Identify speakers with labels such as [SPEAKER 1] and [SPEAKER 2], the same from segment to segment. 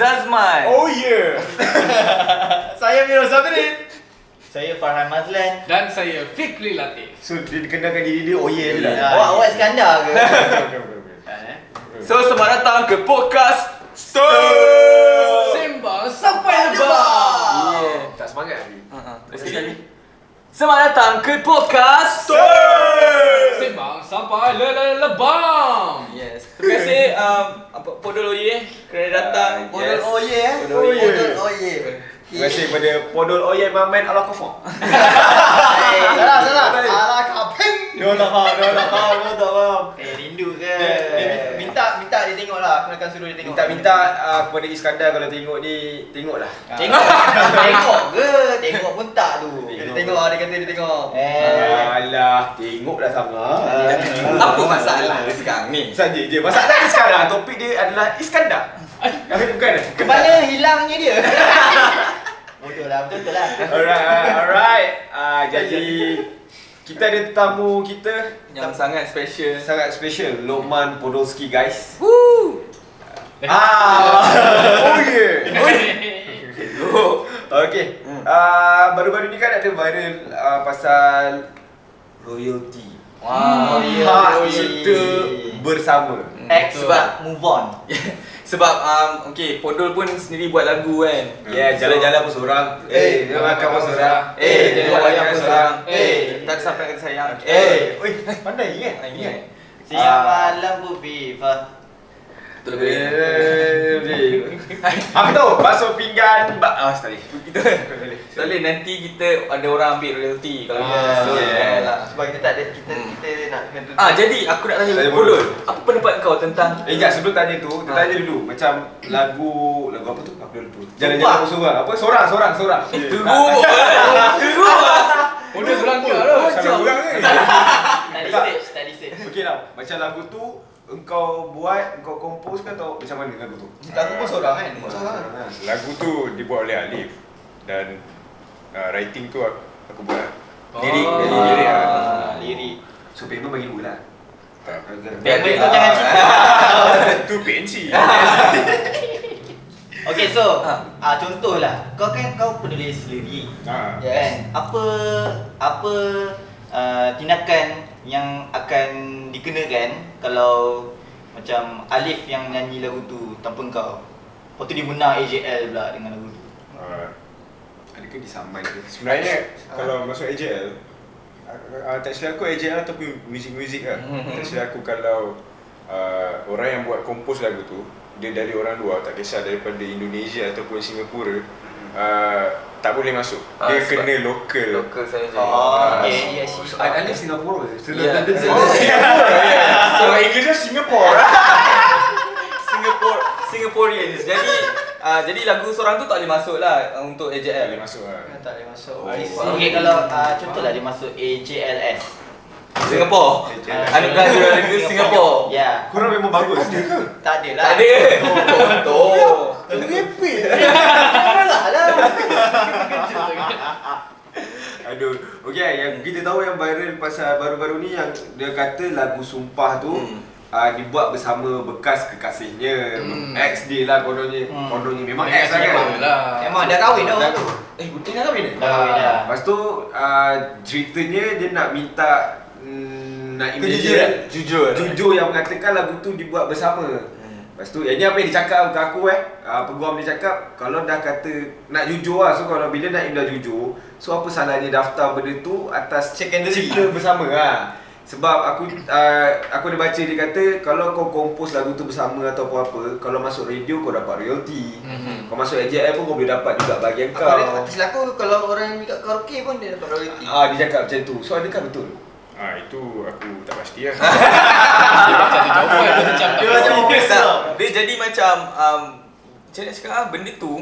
[SPEAKER 1] Zazman.
[SPEAKER 2] Oh yeah.
[SPEAKER 3] Saya Miro Sabrin. Saya Farhan Mazlan.
[SPEAKER 4] Dan saya Fikri Latif.
[SPEAKER 2] So dia dikenalkan diri dia oh yeah je lah.
[SPEAKER 3] Awak awak Iskandar ke?
[SPEAKER 2] Okay, okay, okay.
[SPEAKER 3] Eh?
[SPEAKER 1] So selamat datang ke podcast Stone.
[SPEAKER 4] Sembang sampai lebah.
[SPEAKER 1] Yeah.
[SPEAKER 2] Tak semangat lagi.
[SPEAKER 1] Uh-huh. Sekali lagi. Selamat datang ke podcast
[SPEAKER 4] Sembang sampai le le lebam.
[SPEAKER 1] Yes. Terima kasih um, apa Podol Oye kerana datang.
[SPEAKER 3] Podol
[SPEAKER 2] Yes.
[SPEAKER 3] Oye eh.
[SPEAKER 2] Podol Oye.
[SPEAKER 3] Podol Oye.
[SPEAKER 2] Terima kasih kepada Podol Oye Mamen ala Kofong.
[SPEAKER 3] Salah salah.
[SPEAKER 2] Baik.
[SPEAKER 3] Salah kaping.
[SPEAKER 2] Dia tak faham, dia tak faham, dia tak faham.
[SPEAKER 3] Eh rindu ke?
[SPEAKER 2] Eh,
[SPEAKER 3] Minta minta dia tengok lah. Aku akan suruh dia tengok.
[SPEAKER 2] Minta-minta uh, kepada Iskandar kalau tengok ni, tengoklah.
[SPEAKER 3] Ah. Tengok. tengok ke? Tengok pun tak tu. Dia
[SPEAKER 2] Tengok.
[SPEAKER 3] tengok dia kata dia tengok. Eh.
[SPEAKER 2] Alah, tengoklah sama.
[SPEAKER 1] Apa masalah dia sekarang ni?
[SPEAKER 2] Saja je. Masalah dia sekarang topik dia adalah Iskandar. Bukan.
[SPEAKER 3] Kemana hilangnya dia? Bodoh lah, betul-betul lah.
[SPEAKER 2] Alright, alright, alright. Uh, jadi kita ada tetamu kita
[SPEAKER 1] Yang sangat special.
[SPEAKER 2] sangat special, Lokman Podolski guys.
[SPEAKER 1] Woo.
[SPEAKER 2] Ah, oh yeah. Okay.
[SPEAKER 1] Hmm.
[SPEAKER 2] Uh, baru-baru ni kan ada viral uh, pasal royalty.
[SPEAKER 1] Wow.
[SPEAKER 3] Oh, ya.
[SPEAKER 2] Hak
[SPEAKER 3] royalty.
[SPEAKER 2] bersama.
[SPEAKER 3] X sebab move on.
[SPEAKER 1] Sebab um, okay, Podol pun sendiri buat lagu kan.
[SPEAKER 2] Ya, yeah, jalan-jalan pun seorang. Eh, dia makan pun seorang.
[SPEAKER 1] Eh, dia
[SPEAKER 2] buat
[SPEAKER 1] buat wayang
[SPEAKER 2] makan
[SPEAKER 1] pun
[SPEAKER 2] seorang.
[SPEAKER 1] seorang. Eh, tak sampai kata sayang.
[SPEAKER 2] Eh,
[SPEAKER 1] Eh,
[SPEAKER 2] oi, pandai ingat.
[SPEAKER 1] Ah, ingat.
[SPEAKER 3] Siang
[SPEAKER 2] Ah.
[SPEAKER 3] malam bu FIFA.
[SPEAKER 1] Betul lebih.
[SPEAKER 2] Eh, Aku tahu, basuh pinggan. Ba ah, sekali.
[SPEAKER 1] Kita tak boleh nanti kita ada orang ambil royalty kalau
[SPEAKER 3] Ah,
[SPEAKER 1] kita. So,
[SPEAKER 2] yeah.
[SPEAKER 1] yeah. lah.
[SPEAKER 3] Sebab kita tak ada kita
[SPEAKER 1] Hmm.
[SPEAKER 3] kita nak kena.
[SPEAKER 1] Ah, jadi aku nak tanya
[SPEAKER 2] bodoh.
[SPEAKER 1] Apa pendapat kau tentang
[SPEAKER 2] Eh, jap sebelum tanya tu, kita
[SPEAKER 1] Ah.
[SPEAKER 2] tanya dulu macam lagu lagu apa tu? Aku dah lupa. Jalan-jalan pun seorang. Apa? Seorang, seorang, seorang.
[SPEAKER 1] Eh, teruk. Teruk.
[SPEAKER 4] Udah selangkah tu.
[SPEAKER 2] Salah orang ni.
[SPEAKER 3] Tadi stage, tadi stage.
[SPEAKER 2] Okey lah, macam lagu tu engkau buat, engkau kompos ke atau macam mana lagu tu?
[SPEAKER 3] Lagu pun seorang kan? Buat seorang kan?
[SPEAKER 5] Lagu tu dibuat oleh Alif dan uh, writing tu aku, aku buat.
[SPEAKER 1] Lirik,
[SPEAKER 4] Oh.
[SPEAKER 1] lirik.
[SPEAKER 5] Lirik lah.
[SPEAKER 3] Ah, lirik.
[SPEAKER 2] So payment bagi dulu lah.
[SPEAKER 5] Tak.
[SPEAKER 3] Payment tu jangan cita.
[SPEAKER 5] tu PNC.
[SPEAKER 3] Okay so,
[SPEAKER 1] Ah.
[SPEAKER 3] ah contohlah, kau kan kau penulis lirik.
[SPEAKER 5] ha.
[SPEAKER 3] Ya kan? Apa apa uh, tindakan yang akan dikenakan kalau macam Alif yang nyanyi lagu tu tanpa kau? Lepas tu dia menang AJL pula dengan lagu tu.
[SPEAKER 5] Uh,
[SPEAKER 2] Adakah disambai ke?
[SPEAKER 5] sebenarnya kalau masuk AJL uh, tak silap aku AJL ataupun muzik-muzik lah. tak silap aku kalau uh, orang yang buat kompos lagu tu dia dari orang luar tak kisah daripada Indonesia ataupun Singapura uh, tak boleh masuk.
[SPEAKER 1] Ah,
[SPEAKER 5] Dia kena lokal.
[SPEAKER 1] Lokal saja.
[SPEAKER 3] Oh, okay. Yes,
[SPEAKER 2] So, ada di Singapura ke?
[SPEAKER 1] Ya.
[SPEAKER 5] Kalau Englishnya Singapore.
[SPEAKER 1] Singapore Singaporeans. Jadi uh, jadi lagu seorang tu tak boleh masuk lah uh, untuk
[SPEAKER 5] tak
[SPEAKER 1] AJL.
[SPEAKER 5] boleh masuk lah.
[SPEAKER 3] Tak boleh masuk.
[SPEAKER 5] Oh,
[SPEAKER 3] Okay, kalau uh, contohlah dia masuk AJLS.
[SPEAKER 1] Singapore. Anugerah Juara Negeri Singapore.
[SPEAKER 3] Ya.
[SPEAKER 2] Korang memang bagus.
[SPEAKER 3] Tak ada lah.
[SPEAKER 1] Tak ada. Betul.
[SPEAKER 2] Merepek. Aduh. Okey, yang kita tahu yang viral pasal baru-baru ni yang dia kata lagu Sumpah tu
[SPEAKER 1] Hmm.
[SPEAKER 2] uh, dibuat bersama bekas kekasihnya.
[SPEAKER 4] Hmm.
[SPEAKER 2] Ex dia lah kononnya.
[SPEAKER 3] Hmm.
[SPEAKER 2] Kononnya memang ex lah kan.
[SPEAKER 4] Lah.
[SPEAKER 3] Memang dah kahwin dah orang tu.
[SPEAKER 2] Eh, dia dah kahwin dah?
[SPEAKER 3] Dah kahwin dah.
[SPEAKER 2] Lepas tu uh, ceritanya dia nak minta mm, nak
[SPEAKER 3] Kejujuran.
[SPEAKER 1] Jujur.
[SPEAKER 2] Jujur yang mengatakan lagu tu dibuat bersama. Lepas tu, yang ni apa yang dia cakap ke aku eh uh, Peguam dia cakap Kalau dah kata Nak jujur lah So kalau bila Naim dah jujur So apa salahnya daftar benda tu Atas
[SPEAKER 3] Secondary.
[SPEAKER 2] cipta bersama lah Sebab aku uh, Aku ada baca dia kata Kalau kau kompos lagu tu bersama Atau apa-apa Kalau masuk radio kau dapat royalty
[SPEAKER 4] Mhm.
[SPEAKER 2] Kau masuk AJL pun kau boleh dapat juga bahagian
[SPEAKER 3] Aku
[SPEAKER 2] kau
[SPEAKER 3] ada atas laku kalau orang nyanyi kat karaoke pun dia dapat royalty.
[SPEAKER 2] Ah Dia cakap macam tu So adakah betul?
[SPEAKER 5] Ah itu aku tak pasti lah.
[SPEAKER 4] Dia macam dia jawapan dia macam tak
[SPEAKER 3] Dia macam
[SPEAKER 1] Tak. Dia jadi macam um, Macam nak cakap ah, benda tu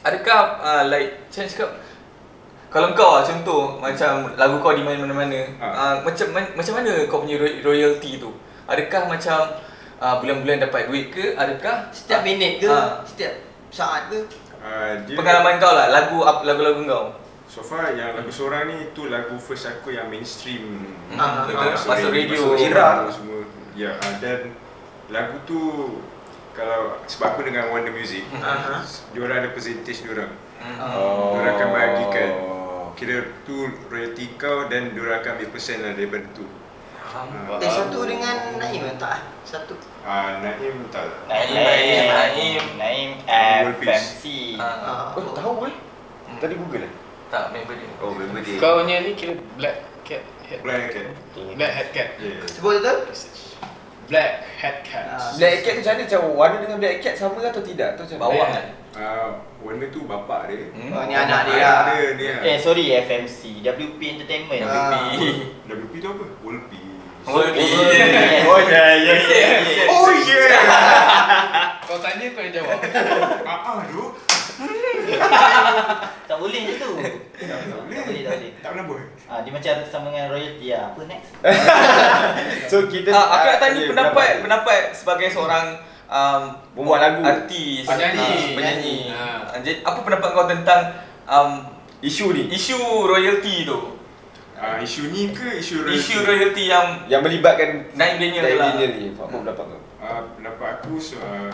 [SPEAKER 1] Adakah uh, like Macam nak cakap Kalau kau lah contoh Macam lagu kau di mana-mana
[SPEAKER 5] Ha.
[SPEAKER 1] uh, Macam man, macam mana kau punya roy- royalty tu Adakah macam uh, Bulan-bulan dapat duit ke Adakah
[SPEAKER 3] Setiap minit ke?
[SPEAKER 1] Ah.
[SPEAKER 3] Setiap saat ke?
[SPEAKER 5] Ah, dia,
[SPEAKER 1] Pengalaman kau lah Lagu lagu-lagu kau
[SPEAKER 5] So far yang lagu seorang ni tu lagu first aku yang mainstream.
[SPEAKER 1] Hmm, betul.
[SPEAKER 5] masuk
[SPEAKER 1] Masuk radio.
[SPEAKER 5] masuk
[SPEAKER 2] Era.
[SPEAKER 5] semua. Ya, ah, dan lagu tu kalau sebab aku dengan Wonder Music,
[SPEAKER 2] Aha.
[SPEAKER 5] diorang ada percentage diorang.
[SPEAKER 1] Hmm.
[SPEAKER 5] Oh. Diorang akan bahagikan. Kira tu royalty kau dan diorang akan ambil persen lah daripada tu.
[SPEAKER 1] Faham.
[SPEAKER 3] Eh satu dengan Naim tak ah? Satu.
[SPEAKER 5] Ah, Naim tak.
[SPEAKER 3] Naim,
[SPEAKER 1] Naim,
[SPEAKER 3] Naim,
[SPEAKER 1] Naim.
[SPEAKER 3] Naim
[SPEAKER 5] World Peace.
[SPEAKER 3] FMC.
[SPEAKER 1] Ah,
[SPEAKER 2] Oh, tahu eh? Tadi Google eh?
[SPEAKER 1] Tak member dia.
[SPEAKER 2] Oh, member dia.
[SPEAKER 4] Kau ni ni kira black cat head.
[SPEAKER 5] Black kan?
[SPEAKER 4] Black hat cat.
[SPEAKER 5] Yeah.
[SPEAKER 3] Sebut betul?
[SPEAKER 4] Black hat cat.
[SPEAKER 3] Ah.
[SPEAKER 2] Black Cat tu macam mana? Macam warna dengan Black Cat sama atau tidak? Tu macam
[SPEAKER 1] Bawang
[SPEAKER 4] Eh.
[SPEAKER 1] kan?
[SPEAKER 5] Ah, warna tu bapak dia.
[SPEAKER 1] Hmm.
[SPEAKER 3] Oh, ni anak dia lah.
[SPEAKER 5] dia ni lah.
[SPEAKER 3] Eh sorry FMC, WP Entertainment.
[SPEAKER 1] WP.
[SPEAKER 5] WP tu apa? World
[SPEAKER 3] Oh,
[SPEAKER 1] Peace.
[SPEAKER 3] yes.
[SPEAKER 2] Oh, ya, ya, ya.
[SPEAKER 5] Oh yeah!
[SPEAKER 4] Kau tanya kau yang jawab.
[SPEAKER 5] ah, ah, tu.
[SPEAKER 3] Tak boleh je tu.
[SPEAKER 5] Tak tak boleh.
[SPEAKER 3] Tak boleh, tak boleh.
[SPEAKER 5] Tak pernah buat.
[SPEAKER 3] Ah, dia macam sama dengan royalty lah. Apa next?
[SPEAKER 2] So kita
[SPEAKER 1] Ah, aku nak tanya
[SPEAKER 2] ya,
[SPEAKER 1] pendapat pendapat sebagai seorang um,
[SPEAKER 2] Pembuat lagu.
[SPEAKER 1] artis,
[SPEAKER 4] Penyanyi.
[SPEAKER 1] ah, penyanyi.
[SPEAKER 4] Ah.
[SPEAKER 1] Ah, jadi apa pendapat kau tentang um,
[SPEAKER 2] Isu ni
[SPEAKER 1] isu royalty tu?
[SPEAKER 5] Ah, isu ni ke isu royalty?
[SPEAKER 1] Isu royalty yang
[SPEAKER 2] yang melibatkan
[SPEAKER 1] Daniel
[SPEAKER 2] Naim
[SPEAKER 1] lah.
[SPEAKER 2] Daniel ni. Apa pendapat kau?
[SPEAKER 5] Ah, pendapat aku so, ah,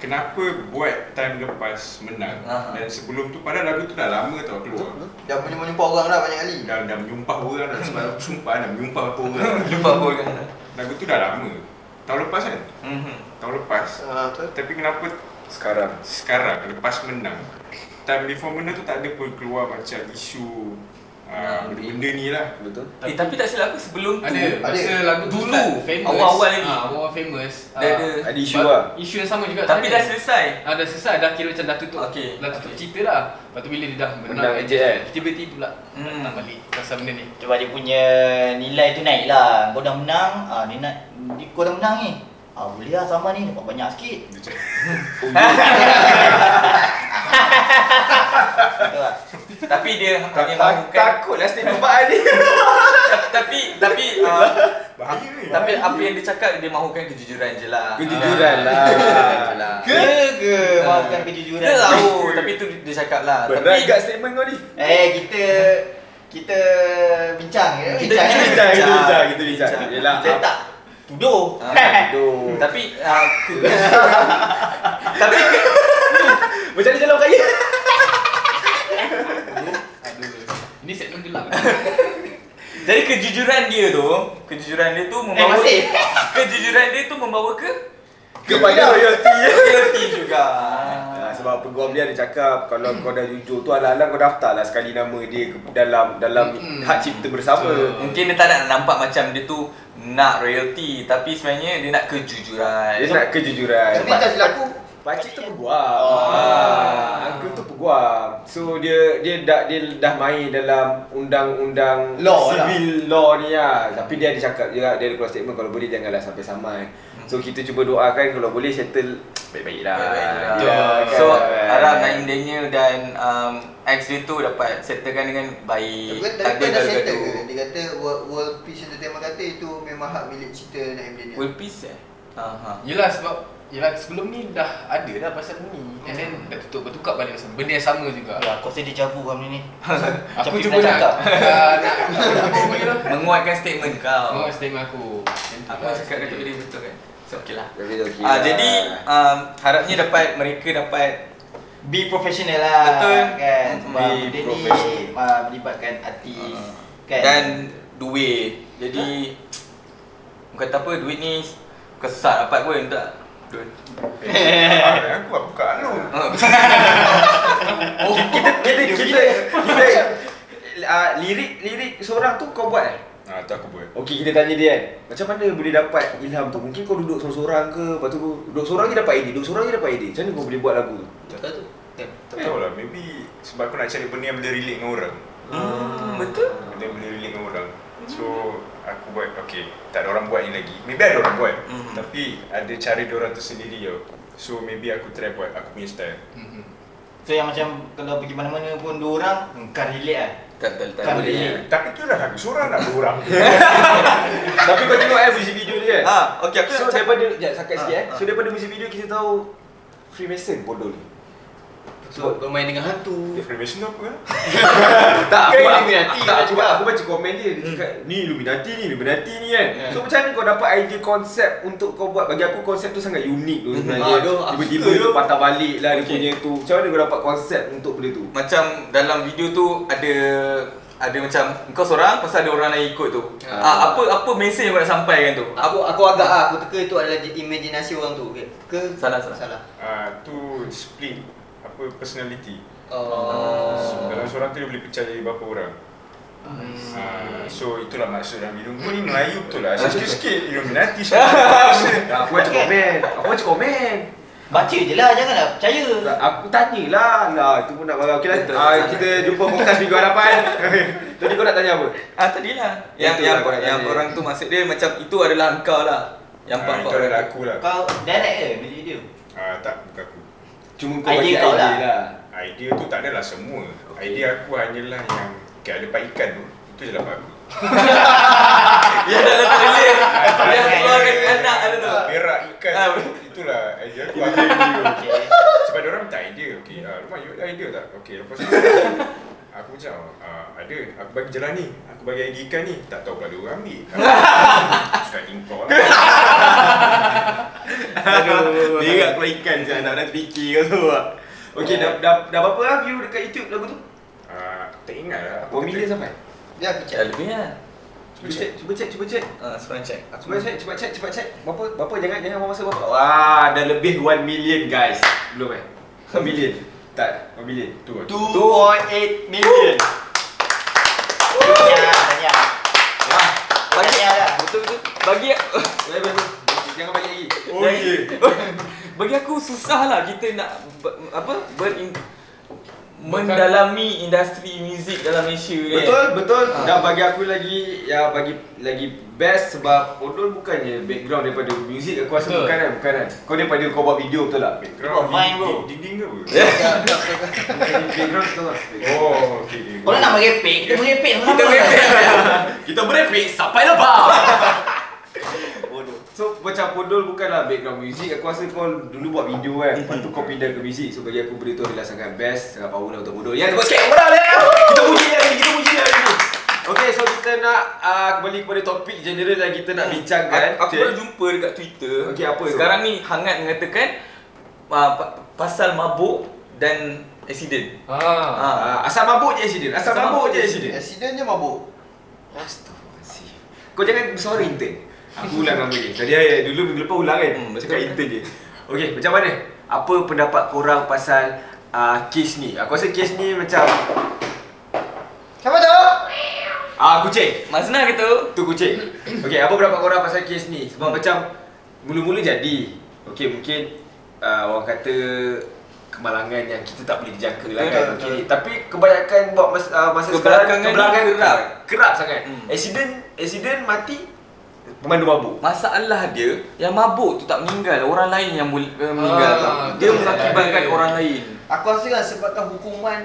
[SPEAKER 5] kenapa buat time lepas menang
[SPEAKER 1] Aha.
[SPEAKER 5] dan sebelum tu padahal lagu tu dah lama tau keluar.
[SPEAKER 3] Dah menyumpah orang dah banyak kali.
[SPEAKER 5] Dah dah menyumpah orang dah sebab aku sumpah dah menyumpah apa orang.
[SPEAKER 1] Lupa pun kan.
[SPEAKER 5] Lagu tu dah lama. Tahun lepas kan?
[SPEAKER 1] Mhm.
[SPEAKER 5] Tahun lepas.
[SPEAKER 3] Ah, betul.
[SPEAKER 5] Tapi kenapa
[SPEAKER 2] Sekarang.
[SPEAKER 5] sekarang lepas menang time before menang tu tak ada pun keluar macam isu ah,
[SPEAKER 1] Hmm.
[SPEAKER 5] benda-benda ni lah
[SPEAKER 2] Betul?
[SPEAKER 1] Eh, tapi tak silap aku sebelum tu
[SPEAKER 4] Ada masa lagu tu
[SPEAKER 1] Dulu,
[SPEAKER 4] famous.
[SPEAKER 1] awal-awal lagi.
[SPEAKER 4] Ah, awal famous.
[SPEAKER 1] Dia
[SPEAKER 4] Ah,
[SPEAKER 1] ada-
[SPEAKER 2] Ada isu lah.
[SPEAKER 4] Isu yang sama juga.
[SPEAKER 1] Tapi dah selesai.
[SPEAKER 4] Ah, dah selesai dah kira macam dah tutup.
[SPEAKER 1] Okey,
[SPEAKER 4] Dah tutup
[SPEAKER 1] okey.
[SPEAKER 4] cerita dah. Lepas tu bila dia dah menang,
[SPEAKER 2] Menang AJL.
[SPEAKER 4] AJL, tiba-tiba pula
[SPEAKER 1] Hmm.
[SPEAKER 4] datang balik pasal benda ni.
[SPEAKER 3] Cuba dia punya nilai tu naik lah. Kau dah menang, ah, ni nak, ni, kau dah menang ni. Ah, boleh lah sama ni, dapat banyak sikit. Betul lah.
[SPEAKER 1] Tapi dia hanya
[SPEAKER 2] tak,
[SPEAKER 1] mahukan
[SPEAKER 2] takutlah statement Pak ni.
[SPEAKER 1] tapi tapi uh,
[SPEAKER 5] bahaya
[SPEAKER 1] tapi apa yang dia cakap dia mahukan kejujuran je lah.
[SPEAKER 2] Kejujuran
[SPEAKER 1] Ah,
[SPEAKER 2] lah.
[SPEAKER 1] lah.
[SPEAKER 3] Ke ke maafkan kejujuran.
[SPEAKER 1] Kita tahu tapi tu dia cakap lah.
[SPEAKER 2] Berat
[SPEAKER 1] Tapi
[SPEAKER 2] kat statement kau ni.
[SPEAKER 3] Eh kita kita bincang ya.
[SPEAKER 2] Kita kita bincang, kita bincang, kita bincang.
[SPEAKER 1] Bincang.
[SPEAKER 2] Yelah.
[SPEAKER 3] Kita tak tuduh.
[SPEAKER 1] Ah,
[SPEAKER 2] Aduh.
[SPEAKER 1] tapi uh, ke- tapi
[SPEAKER 2] Macam ni jalan kaya.
[SPEAKER 4] Aduh. Ini segmen gelap.
[SPEAKER 1] jadi kejujuran dia tu, kejujuran dia tu
[SPEAKER 3] Eh
[SPEAKER 1] membawa
[SPEAKER 3] masih.
[SPEAKER 1] kejujuran dia tu membawa ke
[SPEAKER 2] Kepada royalty.
[SPEAKER 1] royalty juga.
[SPEAKER 2] Ah, sebab peguam dia ada cakap kalau kau dah jujur tu ala-ala kau daftar lah sekali nama dia ke- dalam dalam
[SPEAKER 4] Mm-mm.
[SPEAKER 2] hak cipta bersama.
[SPEAKER 4] Betul.
[SPEAKER 1] Mungkin dia tak nak nampak macam dia tu nak royalty tapi sebenarnya dia nak kejujuran.
[SPEAKER 2] Dia nak kejujuran.
[SPEAKER 3] Tapi tak silap aku.
[SPEAKER 2] Pakcik tu peguam.
[SPEAKER 3] Oh.
[SPEAKER 2] Ah, uncle tu peguam. So dia dia dah dia dah main dalam undang-undang
[SPEAKER 3] Law lah.
[SPEAKER 2] civil law ni lah. Tapi dia ada cakap dia dia ada keluar statement kalau boleh janganlah sampai samai. So kita cuba doakan kalau boleh settle baik-baik lah.
[SPEAKER 1] Baik-baik lah.
[SPEAKER 2] kan?
[SPEAKER 1] So harap Naim Daniel dan um, ex dia tu dapat settlekan dengan baik.
[SPEAKER 3] Tapi
[SPEAKER 1] Tak
[SPEAKER 3] tadi
[SPEAKER 1] ada
[SPEAKER 3] dah settle ke? Dia kata World, World Peace Entertainment kata itu memang hak milik cerita Naim Daniel.
[SPEAKER 1] World peace eh? Aha.
[SPEAKER 4] Yelah sebab Yelah sebelum ni dah ada dah pasal ni And then dah tutup bertukar balik pasal benda yang sama juga
[SPEAKER 3] Ya, kau rasa dia javu kau ni.
[SPEAKER 4] Aku cuba nak
[SPEAKER 3] cakap.
[SPEAKER 4] uh, Nak?
[SPEAKER 1] Menguatkan statement kau.
[SPEAKER 4] Menguat statement aku
[SPEAKER 1] Aku
[SPEAKER 4] lah.
[SPEAKER 1] cakap kata dia betul kan? So okay lah.
[SPEAKER 2] Okey.
[SPEAKER 1] Ah,
[SPEAKER 2] lah.
[SPEAKER 1] jadi um, harapnya dapat mereka dapat
[SPEAKER 3] Be professional lah
[SPEAKER 1] Betul.
[SPEAKER 3] kan Sebab
[SPEAKER 2] Be
[SPEAKER 3] benda ni
[SPEAKER 2] professional.
[SPEAKER 3] uh, melibatkan artis
[SPEAKER 1] Ah.
[SPEAKER 3] kan
[SPEAKER 1] dan duit. Jadi kata apa duit ni kesat dapat pun tak.
[SPEAKER 5] Ah, aku aku buka lu.
[SPEAKER 2] Oh, kita kita kita kita uh, lirik lirik seorang tu kau buat eh?
[SPEAKER 5] Ah, tu aku buat.
[SPEAKER 2] Okey kita tanya dia kan Macam mana boleh dapat ilham tu Mungkin kau duduk seorang-seorang ke Lepas tu duduk seorang je dapat idea Duduk seorang je dapat idea Macam mana kau boleh buat lagu tu
[SPEAKER 3] Betul tu
[SPEAKER 5] Tak tahu lah, maybe sebab aku nak cari benda yang boleh relate dengan orang.
[SPEAKER 1] Hmm, betul.
[SPEAKER 5] Benda yang boleh relate dengan orang. So, aku buat, okay, tak ada orang buat ni lagi. Maybe ada orang buat.
[SPEAKER 1] Mhm.
[SPEAKER 5] Tapi ada cara dia orang tu sendiri tau. So, maybe aku try buat aku punya style.
[SPEAKER 4] Mhm.
[SPEAKER 3] So yang macam kalau pergi mana-mana pun dua orang Kan relate lah
[SPEAKER 1] Tak tak tak
[SPEAKER 3] Kan
[SPEAKER 1] boleh.
[SPEAKER 3] dia.
[SPEAKER 5] Tapi tu dah lagu seorang nak dua orang.
[SPEAKER 2] Tapi kau tengok eh music video dia kan
[SPEAKER 1] Ah, okey aku
[SPEAKER 2] So
[SPEAKER 1] nak cakap
[SPEAKER 2] daripada Sekejap sakat
[SPEAKER 1] Ah,
[SPEAKER 2] sikit eh
[SPEAKER 1] ah.
[SPEAKER 2] So daripada music video kita tahu Freemason bodoh ni
[SPEAKER 4] So bermain dengan hantu.
[SPEAKER 5] Defamation apa kan?
[SPEAKER 2] Tak,
[SPEAKER 3] Kan
[SPEAKER 2] aku, aku,
[SPEAKER 3] Illuminati
[SPEAKER 2] tak, aku,
[SPEAKER 3] cakap.
[SPEAKER 2] aku baca komen dia, dia cakap ni Illuminati ni, Illuminati ni kan.
[SPEAKER 4] Ya.
[SPEAKER 2] So macam mana kau dapat idea konsep untuk kau buat? Bagi aku konsep tu sangat unik tu sebenarnya.
[SPEAKER 3] Ah, tu, aku
[SPEAKER 2] Tiba-tiba dia
[SPEAKER 3] tu.
[SPEAKER 2] patah balik lah dia
[SPEAKER 1] Okay.
[SPEAKER 2] punya tu. Macam mana kau dapat konsep untuk benda tu?
[SPEAKER 1] Macam dalam video tu ada ada macam kau seorang pasal ada orang lain ikut tu.
[SPEAKER 4] Ah.
[SPEAKER 1] Ah, apa apa mesej yang kau nak sampaikan tu?
[SPEAKER 3] Aku aku agak ah aku teka itu adalah imajinasi orang tu ke? Ke
[SPEAKER 1] Salah, salah.
[SPEAKER 3] Salah.
[SPEAKER 5] Ah, tu split apa personality.
[SPEAKER 3] Oh.
[SPEAKER 5] So, dalam seorang tu dia boleh pecah jadi berapa orang. Ah, so itulah maksud dalam video. Kau ni Melayu betul lah. Sikit-sikit Illuminati
[SPEAKER 2] aku baca komen. Aku baca komen.
[SPEAKER 3] Baca je lah, janganlah percaya.
[SPEAKER 2] Aku tanyalah lah Itu pun nak marah Okey lah ah,
[SPEAKER 1] sangat.
[SPEAKER 2] Kita jumpa podcast minggu hadapan Tadi kau nak tanya apa?
[SPEAKER 1] Ah. Yang yang,
[SPEAKER 2] lah kau nak
[SPEAKER 1] yang
[SPEAKER 2] tanya.
[SPEAKER 1] orang tu maksud dia macam itu adalah engkau lah. Yang
[SPEAKER 5] Ah,
[SPEAKER 1] pak
[SPEAKER 5] itu adalah aku lah.
[SPEAKER 3] Kau direct ke video?
[SPEAKER 5] Ah, tak bukan aku.
[SPEAKER 2] Cuma kau
[SPEAKER 3] Idea
[SPEAKER 2] bagi
[SPEAKER 3] kau
[SPEAKER 2] idea
[SPEAKER 3] lah.
[SPEAKER 2] lah
[SPEAKER 5] Idea tu tak adalah semua.
[SPEAKER 2] Okey.
[SPEAKER 5] Idea aku hanyalah yang okay, ada pak ikan tu. Itu je lah pak aku.
[SPEAKER 1] Yang dalam trailer.
[SPEAKER 3] Ah,
[SPEAKER 1] Yang
[SPEAKER 3] kan.
[SPEAKER 1] keluarkan anak ada tu.
[SPEAKER 5] Perak ikan
[SPEAKER 1] Ah,
[SPEAKER 5] tu. Itulah idea aku.
[SPEAKER 3] Okay.
[SPEAKER 5] Sebab dia orang minta idea. Okey, ah, rumah you ada idea tak? Okey, lepas tu aku macam ah, ada. Aku bagi jalan ni. Aku bagi idea ikan ni. Tak tahu kalau dia orang ambil. Suka tingkau lah.
[SPEAKER 2] Aduh Dia keluar ikan je Nak nak fikir kau tu Okey dah, dah, dah berapa lah view dekat YouTube lagu tu?
[SPEAKER 5] Ah, tak ingat lah.
[SPEAKER 2] Berapa million sampai?
[SPEAKER 3] Ya aku cakap.
[SPEAKER 1] lebih lah.
[SPEAKER 2] Cuba cek, cuba cek, cuba cek
[SPEAKER 1] Ah, sekarang check.
[SPEAKER 2] Cuba cek, cuba cek, cuba cek Berapa, berapa jangan, jangan buang masa berapa Wah, dah lebih 1 million guys Belum eh? 1 million? Tak, 1 million
[SPEAKER 5] Tu lah.
[SPEAKER 3] 2.8 million. Tanya, tanya.
[SPEAKER 2] Wah,
[SPEAKER 3] Tanya lah.
[SPEAKER 1] Betul betul. Bagi.
[SPEAKER 2] Jangan bagi lagi
[SPEAKER 5] Oh, yeah.
[SPEAKER 1] bagi aku susah lah kita nak apa ber mendalami industri muzik dalam Malaysia ni.
[SPEAKER 2] Betul, betul.
[SPEAKER 1] Ah.
[SPEAKER 2] Dan bagi aku lagi ya bagi lagi best sebab Odol bukannya background daripada muzik aku rasa
[SPEAKER 4] Betul.
[SPEAKER 2] bukan kan, bukan kan. Kau daripada kau buat video betul tak?
[SPEAKER 5] Background
[SPEAKER 3] Fine, bro.
[SPEAKER 5] dinding- ke apa?
[SPEAKER 2] Bukan background betul tak?
[SPEAKER 5] Oh, okey. okey.
[SPEAKER 3] Kalau nak merepek, kita merepek sama
[SPEAKER 1] Kita merepek.
[SPEAKER 2] Kita merepek sampai lepas. So macam Podol bukanlah background muzik Aku rasa kau dulu buat video kan. Lepas tu kau pindah ke muzik So bagi aku benda tu adalah sangat best Sangat power lah untuk Podol Ya tepuk sikit Podol ya Kita puji dia Kita puji dia Okay so kita nak uh, Kembali kepada topik general yang kita nak bincangkan.
[SPEAKER 1] Aku, aku baru jumpa dekat Twitter.
[SPEAKER 2] Okey, apa tu?
[SPEAKER 1] Sekarang ni hangat mengatakan uh, pa- pasal mabuk dan accident.
[SPEAKER 4] Ah.
[SPEAKER 1] Ah.
[SPEAKER 2] uh, Asal mabuk je accident. Asal
[SPEAKER 1] Asal
[SPEAKER 2] mabuk
[SPEAKER 1] mabuk
[SPEAKER 2] je accident.
[SPEAKER 3] Accident je mabuk.
[SPEAKER 2] Astaghfirullahaladzim. Kau jangan bersuara intern Aku ulang nama ni Tadi eh, dulu minggu lepas ulang kan
[SPEAKER 1] Hmm.
[SPEAKER 2] Cakap intern je Okay macam mana? Apa pendapat korang pasal uh, kes ni? Aku rasa kes ni macam
[SPEAKER 3] Siapa tu?
[SPEAKER 2] Ah kucing
[SPEAKER 1] Mazna ke tu?
[SPEAKER 2] Tu kucing Okay apa pendapat korang pasal kes ni? Sebab macam Mula-mula jadi Okay mungkin uh, Orang kata Kemalangan yang kita tak boleh dijangka lah kan
[SPEAKER 1] betul.
[SPEAKER 2] okay. Tapi kebanyakan buat masa, uh, masa sekarang
[SPEAKER 1] Kebelakangan ni
[SPEAKER 2] Kebelakangan
[SPEAKER 1] kerap.
[SPEAKER 2] Kerap sangat
[SPEAKER 1] Hmm.
[SPEAKER 2] Accident Accident mati Pemandu mabuk
[SPEAKER 1] Masalah dia yang mabuk tu tak meninggal, orang lain yang mul- uh, meninggal.
[SPEAKER 4] Ah,
[SPEAKER 1] tau. dia mengakibatkan orang lain.
[SPEAKER 3] Aku rasa kan sebabkan hukuman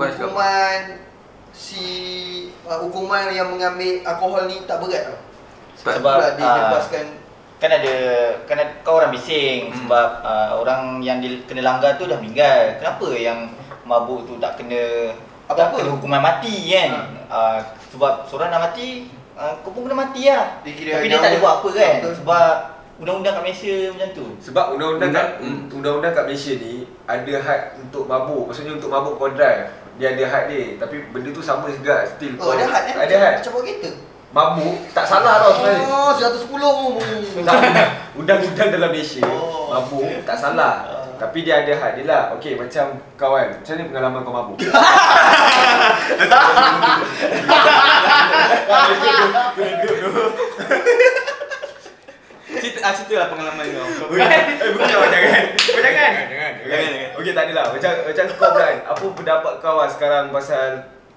[SPEAKER 1] apa?
[SPEAKER 3] hukuman si uh, hukuman yang mengambil alkohol ni tak berat tau.
[SPEAKER 1] Sebab-
[SPEAKER 3] Sebab lah dia
[SPEAKER 2] ah,
[SPEAKER 3] bebaskan
[SPEAKER 6] kan ada kan ada, kau orang bising
[SPEAKER 1] Hmm.
[SPEAKER 6] sebab uh, orang yang di, kena langgar tu dah meninggal. Kenapa yang mabuk tu tak kena tak
[SPEAKER 3] Apa-apa?
[SPEAKER 6] kena hukuman mati kan? Uh, sebab seorang dah mati, uh, kau pun kena mati lah.
[SPEAKER 3] Dia kira
[SPEAKER 6] Tapi dia tak ada buat apa kan?
[SPEAKER 3] Betul.
[SPEAKER 6] Sebab undang-undang kat Malaysia macam tu.
[SPEAKER 2] Sebab undang-undang kat
[SPEAKER 1] Hmm.
[SPEAKER 2] undang-undang kat Malaysia ni ada had untuk mabuk. Maksudnya untuk mabuk kau drive. Dia ada had dia. Tapi benda tu sama juga still
[SPEAKER 3] Oh, ada had eh?
[SPEAKER 2] Ada had.
[SPEAKER 3] Macam bawa kereta.
[SPEAKER 2] Mabuk tak salah tau sebenarnya.
[SPEAKER 3] Oh, 110.
[SPEAKER 2] Tak, Undang-undang dalam Malaysia
[SPEAKER 3] Oh.
[SPEAKER 2] Mabuk tak salah
[SPEAKER 3] Ah.
[SPEAKER 2] Tapi dia ada had dia lah Okay macam kau kan Macam mana pengalaman kau mabuk?
[SPEAKER 1] Cerita, ah, cerita lah pengalaman kau.
[SPEAKER 2] eh bukan kau jangan Kau jangan
[SPEAKER 5] Jangan, jangan.
[SPEAKER 2] Okay tak adalah Macam macam kau kan Apa pendapat kau lah sekarang pasal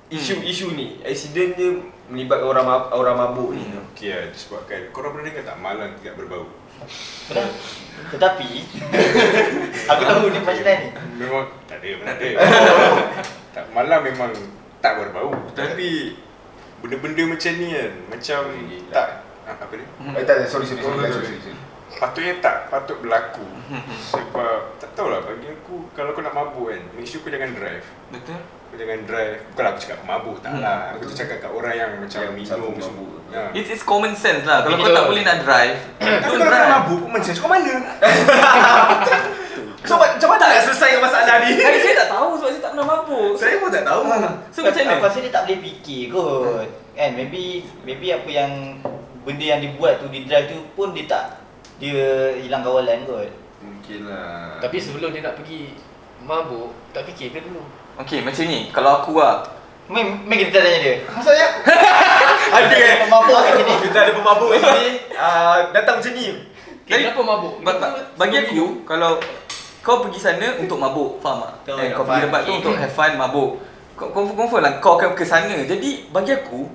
[SPEAKER 2] Isu-isu ni Accident je Melibatkan orang orang mabuk ni
[SPEAKER 5] Okey lah, disebabkan korang pernah dengar tak malang tidak berbau?
[SPEAKER 6] Betul? Tetapi aku tahu ni punchline ni.
[SPEAKER 5] Memang tak ada, tak ada. tak malang memang tak berbau. Tapi benda-benda macam ni kan, macam tak ah, apa ni?
[SPEAKER 2] Eh tak, sorry sorry sorry,
[SPEAKER 5] Oh,
[SPEAKER 2] sorry,
[SPEAKER 5] sorry.
[SPEAKER 2] sorry, sorry.
[SPEAKER 5] patutnya tak patut berlaku sebab tak tahulah bagi aku kalau kau nak mabuk kan make sure kau jangan drive
[SPEAKER 1] Betul?
[SPEAKER 5] kau jangan drive bukanlah aku cakap mabuk tak lah aku tu cakap kat orang yang macam
[SPEAKER 2] Yang
[SPEAKER 5] minum semua
[SPEAKER 2] mabuk.
[SPEAKER 5] ya.
[SPEAKER 1] It's, it's common sense lah. Kalau kau tak boleh nak drive,
[SPEAKER 5] tapi kalau kau
[SPEAKER 1] drive.
[SPEAKER 5] mabuk common sense kau mana
[SPEAKER 2] So macam mana nak selesai masalah ni?
[SPEAKER 1] Saya, saya tak tahu sebab saya tak pernah mabuk.
[SPEAKER 2] Saya pun tak tahu.
[SPEAKER 1] So macam mana?
[SPEAKER 6] Rasa dia tak boleh fikir kot. Kan maybe maybe apa yang benda yang dibuat tu di drive tu pun dia tak dia hilang kawalan kot.
[SPEAKER 2] Mungkin lah.
[SPEAKER 4] Tapi sebelum dia nak pergi mabuk, tak fikir ke dulu?
[SPEAKER 1] Okay, macam ni. Kalau aku lah,
[SPEAKER 6] Main, main kita tanya dia. Maksudnya
[SPEAKER 2] Ada kan?
[SPEAKER 6] pemabuk kat sini.
[SPEAKER 2] Kita ada pemabuk kat sini. ah, datang macam ni.
[SPEAKER 4] Okay, kenapa mabuk?
[SPEAKER 1] ba- ba- bagi aku, kalau kau pergi sana untuk mabuk, faham tak?
[SPEAKER 6] Betul,
[SPEAKER 1] Eh, kau pergi tempat tu untuk have fun, mabuk. Kau confirm, confirm lah kau akan ke sana. Jadi bagi aku,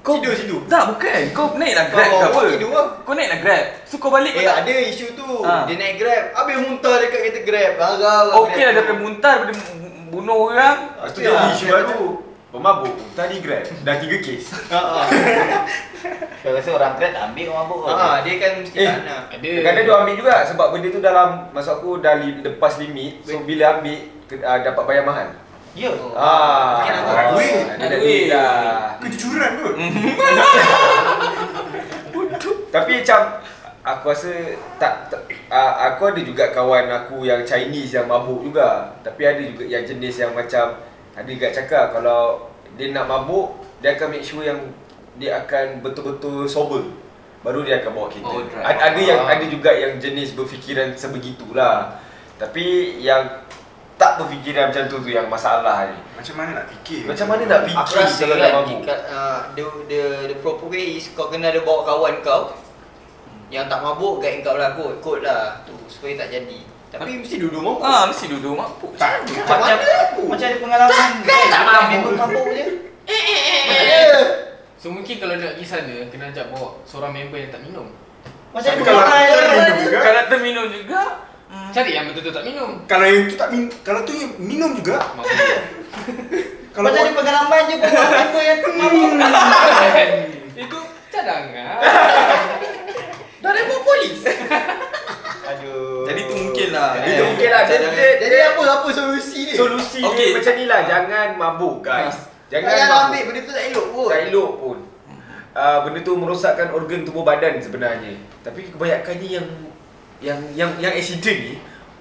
[SPEAKER 1] kau
[SPEAKER 6] Tidur situ?
[SPEAKER 1] Tak, bukan. Kau naiklah Grab
[SPEAKER 6] Kau
[SPEAKER 1] ke apa?
[SPEAKER 6] tidur lah.
[SPEAKER 1] Kau naiklah Grab. So kau balik kau
[SPEAKER 6] Eh
[SPEAKER 1] tak
[SPEAKER 6] ada isu tu.
[SPEAKER 1] Ha.
[SPEAKER 6] Dia naik Grab, habis muntah dekat kereta Grab. Garau.
[SPEAKER 1] Okey lah daripada muntah daripada bunuh orang.
[SPEAKER 2] Lepas tu
[SPEAKER 6] Okey lah.
[SPEAKER 2] jadi isu baru. Pemabuk. Tadi Grab. Dah tiga kes.
[SPEAKER 6] Ha ah. Kau rasa orang Grab tak ambil orang mabuk.
[SPEAKER 3] Ha, dia kan mesti
[SPEAKER 2] Eh.
[SPEAKER 3] tak nak.
[SPEAKER 4] Ada.
[SPEAKER 2] Kadang dia ambil juga sebab benda tu dalam masuk aku dah li, lepas limit. So bila ambil ke- ah, dapat bayar mahal.
[SPEAKER 6] Ya.
[SPEAKER 2] Ah,
[SPEAKER 3] Mungkin ada
[SPEAKER 2] ah,
[SPEAKER 5] duit.
[SPEAKER 2] Ada ada duit dah.
[SPEAKER 5] kejujuran kot
[SPEAKER 2] Tapi macam aku rasa tak, tak uh, aku ada juga kawan aku yang Chinese yang mabuk juga. Tapi ada juga yang jenis yang macam ada juga cakap kalau dia nak mabuk dia akan make sure yang dia akan betul-betul sober. Baru dia akan bawa kereta.
[SPEAKER 1] Oh,
[SPEAKER 2] ada, ada yang
[SPEAKER 4] Ah.
[SPEAKER 2] ada juga yang jenis berfikiran sebegitulah. Tapi yang tak berfikiran macam tu tu yang masalah ni.
[SPEAKER 5] macam mana nak fikir
[SPEAKER 2] Macam mana nak
[SPEAKER 3] Aku
[SPEAKER 2] fikir
[SPEAKER 3] rasa
[SPEAKER 2] kalau nak
[SPEAKER 3] kan
[SPEAKER 2] mabuk?
[SPEAKER 3] jika, uh, the, the, the proper way is kau kena ada bawa kawan kau yang tak mabuk guide kau lah kot, kot lah tu supaya tak jadi. Tapi mesti duduk mabuk.
[SPEAKER 1] Ah, mesti duduk mabuk.
[SPEAKER 5] tak
[SPEAKER 6] Macam macam ada pengalaman. Takkan tak mabuk. Member mabuk je.
[SPEAKER 4] So mungkin kalau nak pergi sana, kena ajak bawa seorang member yang tak minum.
[SPEAKER 6] Macam ada
[SPEAKER 5] Tapi kalau kita minum juga
[SPEAKER 1] Kalau terminum juga, hmm.
[SPEAKER 4] Cari yang betul-betul tak minum.
[SPEAKER 5] kalau yang tu tak min kalau tu yang minum juga kalau
[SPEAKER 6] Macam ada pengalaman je member yang mabuk.
[SPEAKER 4] Itu cadangan.
[SPEAKER 3] Dah report polis.
[SPEAKER 6] Aduh.
[SPEAKER 1] Jadi tu mungkin lah.
[SPEAKER 2] Itu mungkin lah. Dia, dia,
[SPEAKER 6] Jadi apa apa solusi dia?
[SPEAKER 2] Solusi okay. Dia macam ni lah Jangan mabuk guys Jangan
[SPEAKER 6] Jangan
[SPEAKER 2] mabuk
[SPEAKER 6] ambil benda tu tak elok pun.
[SPEAKER 2] Tak elok pun uh, Benda tu merosakkan organ tubuh badan sebenarnya Tapi kebanyakannya yang Yang yang yang accident ni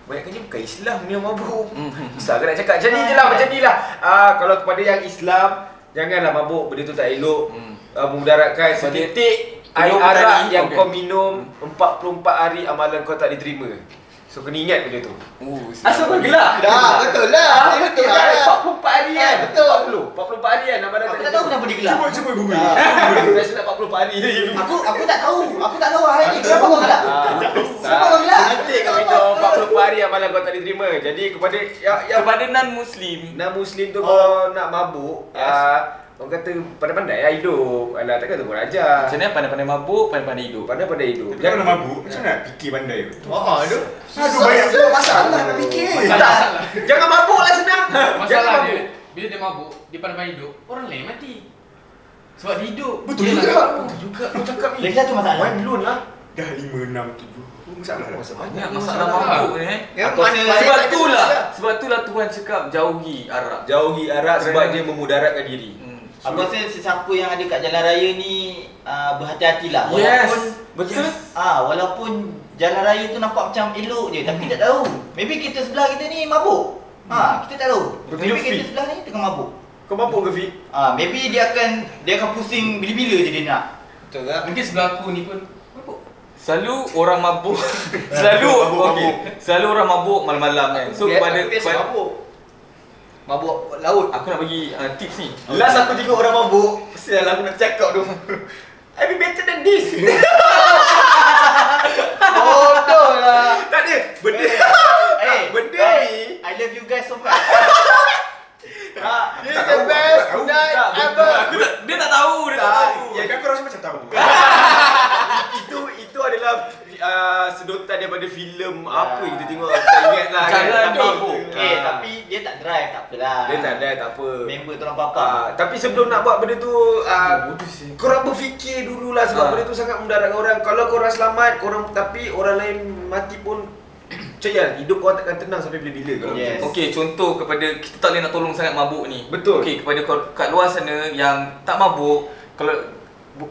[SPEAKER 2] Kebanyakannya bukan Islam yang mabuk Susah kan nak cakap Macam ni je lah Macam ni lah uh, Kalau kepada yang Islam Janganlah mabuk Benda tu tak elok
[SPEAKER 1] Hmm.
[SPEAKER 2] uh, Memudaratkan
[SPEAKER 1] Sebab dia-
[SPEAKER 2] Setitik air arak yang
[SPEAKER 1] okey.
[SPEAKER 2] kau minum 44 hari amalan kau tak diterima So kena ingat benda tu
[SPEAKER 1] Oh,
[SPEAKER 2] Asal kau gelak?
[SPEAKER 6] Dah, betul lah.
[SPEAKER 2] Ah, betul
[SPEAKER 6] Betul
[SPEAKER 2] lah.
[SPEAKER 6] lah.
[SPEAKER 2] 44 hari kan?
[SPEAKER 6] Ah, betul.
[SPEAKER 2] 40. 44 hari kan
[SPEAKER 6] Aku tak tahu kenapa dia gelap.
[SPEAKER 5] cuba cuba google
[SPEAKER 2] Aku rasa nak 44 hari je.
[SPEAKER 6] Aku aku tak tahu. Aku tak tahu hari ni kenapa kau gelap. Kenapa kau gelap?
[SPEAKER 2] Nanti kau minum 44 hari amalan kau tak diterima. Jadi kepada yang yang
[SPEAKER 1] Kepada non-Muslim,
[SPEAKER 2] non muslim tu
[SPEAKER 6] Oh.
[SPEAKER 2] kalau nak mabuk, ah, orang kata pandai-pandai lah hidup. Alah takkan tu pun ajar.
[SPEAKER 1] macam mana pandai-pandai mabuk, pandai-pandai hidup.
[SPEAKER 2] Pandai-pandai hidup.
[SPEAKER 5] tapi kalau mabuk macam mana nak fikir pandai tu
[SPEAKER 6] Oh, aduh.
[SPEAKER 5] aduh banyak
[SPEAKER 6] Susah masalah nak fikir.
[SPEAKER 2] Tak. Jangan mabuk lah senang.
[SPEAKER 4] Masalah dia, bila dia mabuk, dia pandai hidup, orang lain mati. Sebab dia hidup.
[SPEAKER 5] Betul
[SPEAKER 4] dia
[SPEAKER 5] juga.
[SPEAKER 2] Betul juga kau cakap ni.
[SPEAKER 6] Lagi satu masalah.
[SPEAKER 2] Mind blown lah.
[SPEAKER 5] dah 5 6 7 masalah lah
[SPEAKER 1] Banyak masalah mabuk ni eh.
[SPEAKER 3] Ya, mana-
[SPEAKER 1] Sebab tu lah, sebab tu lah Tuhan cakap jauhi Arab.
[SPEAKER 2] Jauhi arak sebab dia memudaratkan diri.
[SPEAKER 6] Aku rasa sesiapa yang ada kat jalan raya ni uh, berhati-hatilah.
[SPEAKER 1] Yes,
[SPEAKER 6] Walaupun
[SPEAKER 1] betul.
[SPEAKER 6] ah walaupun jalan raya tu nampak macam elok je tapi kita tak tahu. Maybe kita sebelah kita ni mabuk. Ha, kita tak tahu. Maybe kita sebelah ni tengah mabuk.
[SPEAKER 2] Kau mabuk ke Fi?
[SPEAKER 6] Ah, maybe dia akan dia akan pusing bila-bila je dia nak.
[SPEAKER 3] Betul tak?
[SPEAKER 4] Mungkin sebelah aku ni pun mabuk.
[SPEAKER 1] Selalu orang mabuk Selalu
[SPEAKER 5] Mabuk,
[SPEAKER 1] okey. Selalu orang mabuk malam-malam kan So
[SPEAKER 3] Biasa-
[SPEAKER 1] kepada, kepada
[SPEAKER 3] mabuk. Mabuk laut.
[SPEAKER 1] Aku nak bagi uh, tips ni
[SPEAKER 6] Last aku tengok orang mabuk, sial aku nak cakap tu.
[SPEAKER 2] I be better than this.
[SPEAKER 6] Bodoh lah.
[SPEAKER 2] tak ada. Benda
[SPEAKER 6] Eh,
[SPEAKER 2] benda
[SPEAKER 6] eh,
[SPEAKER 2] ni
[SPEAKER 6] I love you guys so much. This is the best
[SPEAKER 2] tahu.
[SPEAKER 6] night
[SPEAKER 2] Tak,
[SPEAKER 6] ever.
[SPEAKER 1] Aku tak, Dia tak tahu Dia tak
[SPEAKER 2] Tak,
[SPEAKER 1] tahu
[SPEAKER 2] ya
[SPEAKER 5] kan aku rasa macam tahu
[SPEAKER 2] itu itu adalah uh, sedotan daripada filem apa yang kita tengok kita ingat lah
[SPEAKER 1] Jangan
[SPEAKER 2] kan.
[SPEAKER 1] mabuk.
[SPEAKER 6] Okay,
[SPEAKER 2] Ah.
[SPEAKER 6] tapi dia tak drive tak apalah.
[SPEAKER 2] Dia tak ada tak apa.
[SPEAKER 6] Member tu orang papa.
[SPEAKER 2] Ah, tapi sebelum nak buat benda tu ah,
[SPEAKER 1] Bodoh sih.
[SPEAKER 2] korang berfikir dululah sebab
[SPEAKER 1] Ah.
[SPEAKER 2] benda tu sangat mendaratkan orang. Kalau korang selamat, korang tapi orang lain mati pun percaya hidup korang takkan tenang sampai bila-bila kalau
[SPEAKER 6] Yes.
[SPEAKER 2] macam tu.
[SPEAKER 1] Okey, contoh kepada kita tak boleh nak tolong sangat mabuk ni.
[SPEAKER 2] Betul.
[SPEAKER 1] Okey, kepada kau- kat luar sana yang tak mabuk, kalau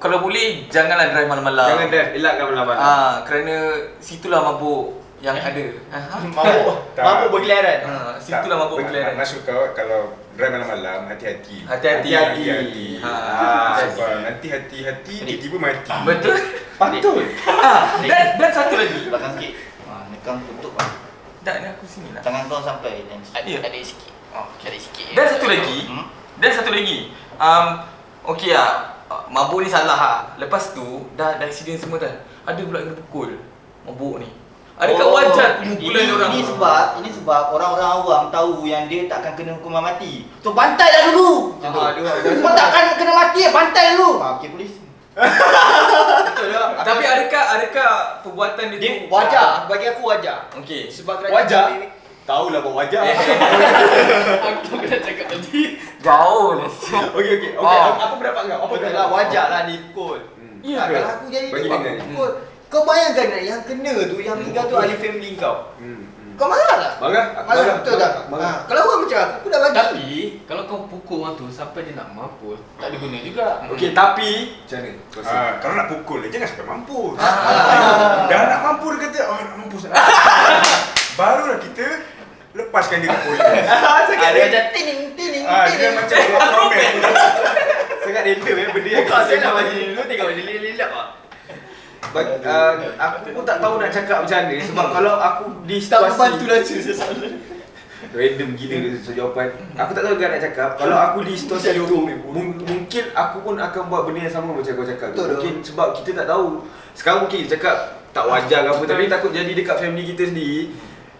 [SPEAKER 1] kalau boleh janganlah drive malam-malam.
[SPEAKER 2] Jangan drive, elakkan malam-malam.
[SPEAKER 1] Ah, kerana situlah mabuk yang ada. Ha? ha?
[SPEAKER 6] Mabuk.
[SPEAKER 5] Tak.
[SPEAKER 6] Mabuk berkeliaran.
[SPEAKER 1] Ah, situlah mabuk
[SPEAKER 5] Tak,
[SPEAKER 1] berkeliaran.
[SPEAKER 5] Maksud kau kalau drive malam-malam hati-hati.
[SPEAKER 1] Hati-hati.
[SPEAKER 5] Hati-hati.
[SPEAKER 1] Ha.
[SPEAKER 5] Ah, sebab nanti hati-hati tiba-tiba mati.
[SPEAKER 1] Betul.
[SPEAKER 2] Patut.
[SPEAKER 1] ah, dan dan satu lagi.
[SPEAKER 6] Belakang sikit. Ha, nekang tutup lah.
[SPEAKER 1] Tak ni aku sini lah.
[SPEAKER 6] Tangan kau sampai dan
[SPEAKER 4] Ada,
[SPEAKER 1] Ya.
[SPEAKER 4] ada sikit. Oh, okay, ada sikit.
[SPEAKER 1] Dan satu lagi.
[SPEAKER 6] Hmm?
[SPEAKER 1] Dan satu lagi. Um, okey ah, mabuk ni salah ha. Lepas tu dah dah accident semua dah. Ada pula kena pukul. Mabuk ni. Adakah
[SPEAKER 6] Oh,
[SPEAKER 1] wajar pukulan orang?
[SPEAKER 6] Ini sebab ini sebab orang-orang awam tahu yang dia tak akan kena hukuman mati. So bantai lah dulu. Macam tu.
[SPEAKER 1] Ah, dia-
[SPEAKER 6] Kau takkan kena mati, bantai dulu. Ha, okey polis.
[SPEAKER 1] Betul lah. Tapi adakah adakah perbuatan dia,
[SPEAKER 7] Dia
[SPEAKER 1] tu
[SPEAKER 7] wajar, bagi aku wajar.
[SPEAKER 1] Okey.
[SPEAKER 7] Sebab kerajaan
[SPEAKER 2] Wajar.
[SPEAKER 7] Ni-
[SPEAKER 2] Tahulah buat wajah.
[SPEAKER 4] Aku kena cakap tadi.
[SPEAKER 1] Jauh lah.
[SPEAKER 2] Okey okey. Okey,
[SPEAKER 1] Ah.
[SPEAKER 2] apa pendapat kau? Apa pendapat
[SPEAKER 7] lah, wajar lah dipukul.
[SPEAKER 2] Hmm.
[SPEAKER 1] Ya
[SPEAKER 7] Tak,
[SPEAKER 1] ke?
[SPEAKER 7] kalau aku jadi
[SPEAKER 2] Bagi
[SPEAKER 7] dia, aku
[SPEAKER 2] dengar.
[SPEAKER 7] pukul. Kau bayangkan nak yang kena tu, yang tinggal tu ahli family kau.
[SPEAKER 2] Hmm. hmm.
[SPEAKER 7] Kau marah tak?
[SPEAKER 2] Marah? Aku
[SPEAKER 7] Marah,
[SPEAKER 2] marah.
[SPEAKER 7] betul tak?
[SPEAKER 2] Marah.
[SPEAKER 7] Ha, kalau orang macam aku, aku dah bagi.
[SPEAKER 4] Tapi kalau kau pukul orang tu sampai dia nak mampus, tak ada guna juga.
[SPEAKER 2] Okey, tapi macam mana? Kau rasa?
[SPEAKER 5] Ah, kalau nak pukul dia jangan sampai mampus.
[SPEAKER 1] Ah.
[SPEAKER 5] Dah nak mampus dia kata, oh nak mampus. Barulah kita lepaskan dia ke polis.
[SPEAKER 6] Ada macam tining tining
[SPEAKER 5] Ah, dia
[SPEAKER 6] tining.
[SPEAKER 5] macam Aquaman.
[SPEAKER 2] Sangat random eh benda yang
[SPEAKER 7] Kau saya nak bagi dulu tengok dia lelap ah.
[SPEAKER 2] But, uh, aku pun tak tahu nak cakap macam mana sebab kalau aku di
[SPEAKER 7] Tak
[SPEAKER 2] situasi
[SPEAKER 7] membantu lah saya salah.
[SPEAKER 2] random gila dia so jawapan. Aku tak tahu nak cakap. Kalau aku di situasi itu mung- mungkin aku pun akan buat benda yang sama macam kau cakap. Mungkin sebab kita tak tahu. Sekarang mungkin cakap tak wajar ke apa tapi takut jadi dekat family kita sendiri